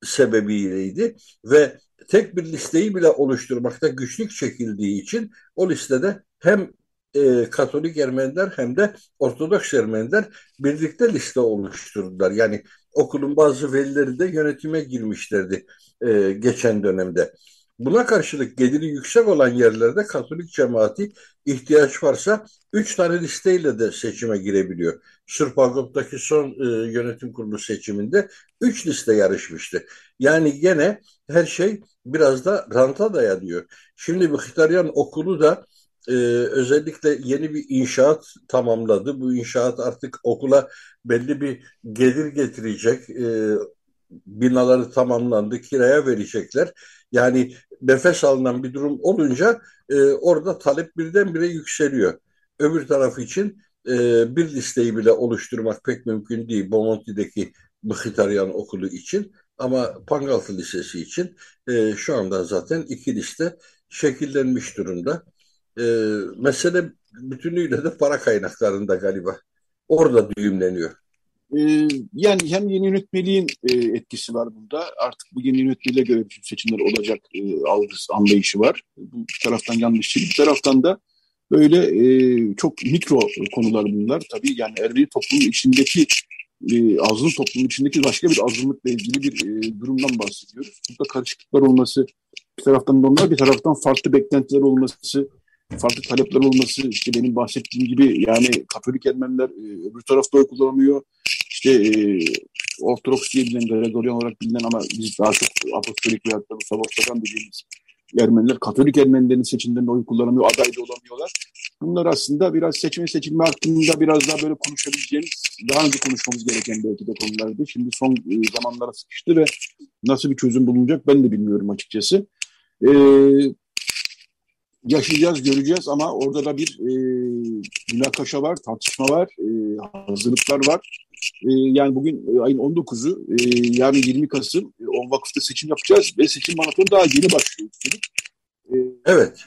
Speaker 5: sebebiyleydi ve tek bir listeyi bile oluşturmakta güçlük çekildiği için o listede hem e, Katolik Ermeniler hem de Ortodoks Ermeniler birlikte liste oluşturdular. Yani okulun bazı velileri de yönetime girmişlerdi e, geçen dönemde. Buna karşılık geliri yüksek olan yerlerde Katolik cemaati ihtiyaç varsa üç tane listeyle de seçime girebiliyor. Sırpagop'taki son e, yönetim kurulu seçiminde üç liste yarışmıştı. Yani gene her şey biraz da ranta dayanıyor. Şimdi Mıhtaryan okulu da e, özellikle yeni bir inşaat tamamladı. Bu inşaat artık okula belli bir gelir getirecek. E, binaları tamamlandı, kiraya verecekler. Yani nefes alınan bir durum olunca e, orada talep birdenbire yükseliyor. Öbür taraf için e, bir listeyi bile oluşturmak pek mümkün değil. Bomonti'deki Mıhitaryan okulu için ama Pangaltı Lisesi için e, şu anda zaten iki liste şekillenmiş durumda. E, mesele bütünüyle de para kaynaklarında galiba. Orada düğümleniyor.
Speaker 2: Ee, yani hem yeni yönetmeliğin e, etkisi var burada. Artık bu yeni yönetmeliğe göre bütün seçimler olacak e, algısı, anlayışı var. Bu taraftan yanlış değil. Bir taraftan da böyle e, çok mikro konular bunlar. Tabii yani Ermeni toplumun içindeki e, azınlık toplumun içindeki başka bir azınlıkla ilgili bir e, durumdan bahsediyoruz. Burada karışıklıklar olması bir taraftan onlar bir taraftan farklı beklentiler olması farklı talepler olması işte benim bahsettiğim gibi yani Katolik Ermeniler e, öbür tarafta oy kullanamıyor. İşte e, Ortodoks diye bilinen, Gregorian olarak bilinen ama biz daha çok Apostolik veyahut da Savaştakan dediğimiz Ermeniler, Katolik Ermenilerin seçimlerinde oy kullanamıyor, aday da olamıyorlar. Bunlar aslında biraz seçme seçilme hakkında biraz daha böyle konuşabileceğimiz, daha önce konuşmamız gereken belki de konulardı. Şimdi son e, zamanlara sıkıştı ve nasıl bir çözüm bulunacak ben de bilmiyorum açıkçası. Ee, yaşayacağız, göreceğiz ama orada da bir e, münakaşa var, tartışma var, e, hazırlıklar var. E, yani bugün e, ayın 19'u, e, yarın 20 Kasım, e, 10 vakıfta seçim yapacağız ve seçim maratonu daha yeni başlıyor.
Speaker 5: Evet.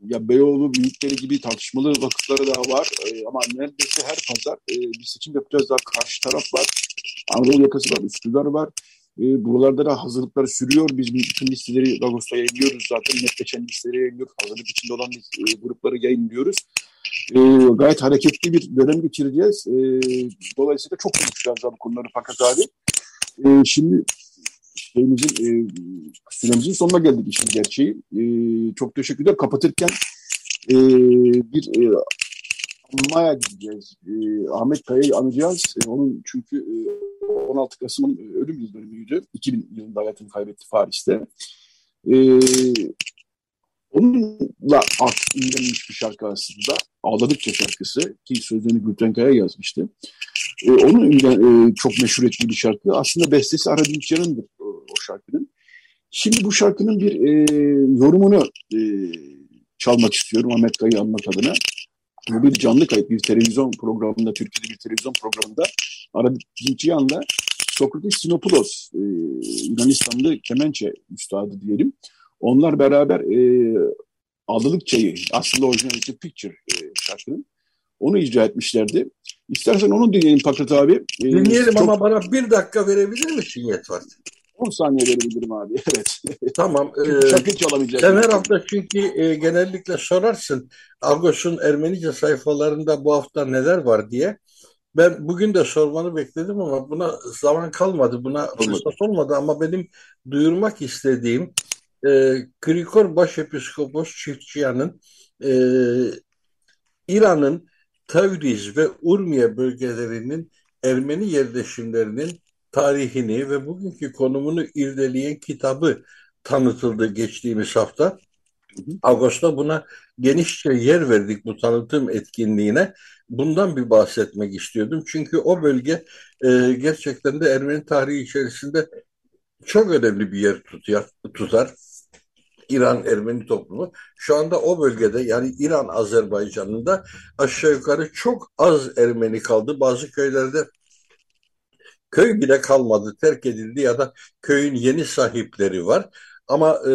Speaker 2: Ya Beyoğlu büyükleri gibi tartışmalı vakıfları daha var e, ama neredeyse her pazar e, bir seçim yapacağız daha karşı taraf var. Anadolu yakası var, Üsküdar var. E, buralarda da hazırlıklar sürüyor. Biz bütün listeleri Ağustos'ta yayınlıyoruz zaten. Net geçen listeleri yayınlıyoruz. Hazırlık içinde olan e, grupları yayınlıyoruz. E, gayet hareketli bir dönem geçireceğiz. E, dolayısıyla çok konuşacağız bu konuları fakat abi. E, şimdi şeyimizin, e, süremizin sonuna geldik işin gerçeği. E, çok teşekkürler. Kapatırken e, bir e, anmaya gideceğiz. E, Ahmet Kaya'yı anacağız. E, onun çünkü e, 16 Kasım'ın ölüm yıl dönümüydü. 2000 yılında hayatını kaybetti Paris'te. E, onunla dinlenmiş bir şarkı aslında. Ağladıkça şarkısı ki sözlerini Gülten Kaya yazmıştı. E, onun e, çok meşhur ettiği bir şarkı. Aslında bestesi Ara Dinçer'indir o, o şarkının. Şimdi bu şarkının bir e, yorumunu e, çalmak istiyorum Ahmet Kayı anmak adına. Bu bir canlı kayıt bir televizyon programında, Türkiye'de bir televizyon programında Aradık Cinciyan'la Sokrates Sinopoulos, e, Yunanistanlı kemençe üstadı diyelim. Onlar beraber e, Aldılık Çayı, aslında orijinal ismi Picture e, şarkının. Onu icra etmişlerdi. İstersen onu dinleyelim Pakrat abi.
Speaker 5: E, dinleyelim çok... ama bana bir dakika verebilir misin Yetvart?
Speaker 2: 10 saniye verebilirim abi. Evet.
Speaker 5: Tamam. E, Şakır çalamayacak. Sen her hafta çünkü e, genellikle sorarsın Agos'un Ermenice sayfalarında bu hafta neler var diye. Ben bugün de sormanı bekledim ama buna zaman kalmadı. Buna fırsat olmadı ama benim duyurmak istediğim e, Krikor Başepiskopos Çiftçiyan'ın e, İran'ın Tavriz ve Urmiye bölgelerinin Ermeni yerleşimlerinin tarihini ve bugünkü konumunu irdeleyen kitabı tanıtıldı geçtiğimiz hafta. Ağustos'ta buna genişçe yer verdik bu tanıtım etkinliğine. Bundan bir bahsetmek istiyordum. Çünkü o bölge e, gerçekten de Ermeni tarihi içerisinde çok önemli bir yer tutar. tutar. İran Ermeni toplumu şu anda o bölgede yani İran Azerbaycan'ında aşağı yukarı çok az Ermeni kaldı. Bazı köylerde köy bile kalmadı, terk edildi ya da köyün yeni sahipleri var. Ama e,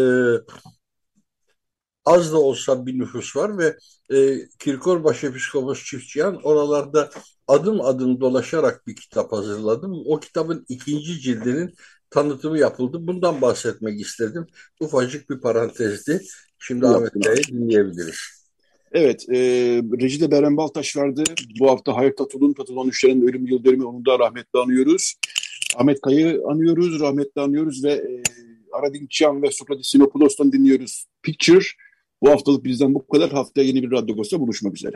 Speaker 5: az da olsa bir nüfus var ve e, Kirkor Başepiskopos Çiftçiyan oralarda adım adım dolaşarak bir kitap hazırladım. O kitabın ikinci cildinin tanıtımı yapıldı. Bundan bahsetmek istedim. Ufacık bir parantezdi. Şimdi Ahmet Bey'i dinleyebiliriz.
Speaker 2: Evet, e, Recide Beren Baltaş vardı. Bu hafta Hayır Tatul'un, Tatul 13'lerin ölüm yıl dönümü onu da rahmetle anıyoruz. Ahmet Kay'ı anıyoruz, rahmetle anıyoruz ve e, Aradin Çiyan ve Sokrates Sinopoulos'tan dinliyoruz. Picture. Bu haftalık bizden bu kadar. Haftaya yeni bir Radyo Gosta buluşmak üzere.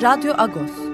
Speaker 1: Radyo Agos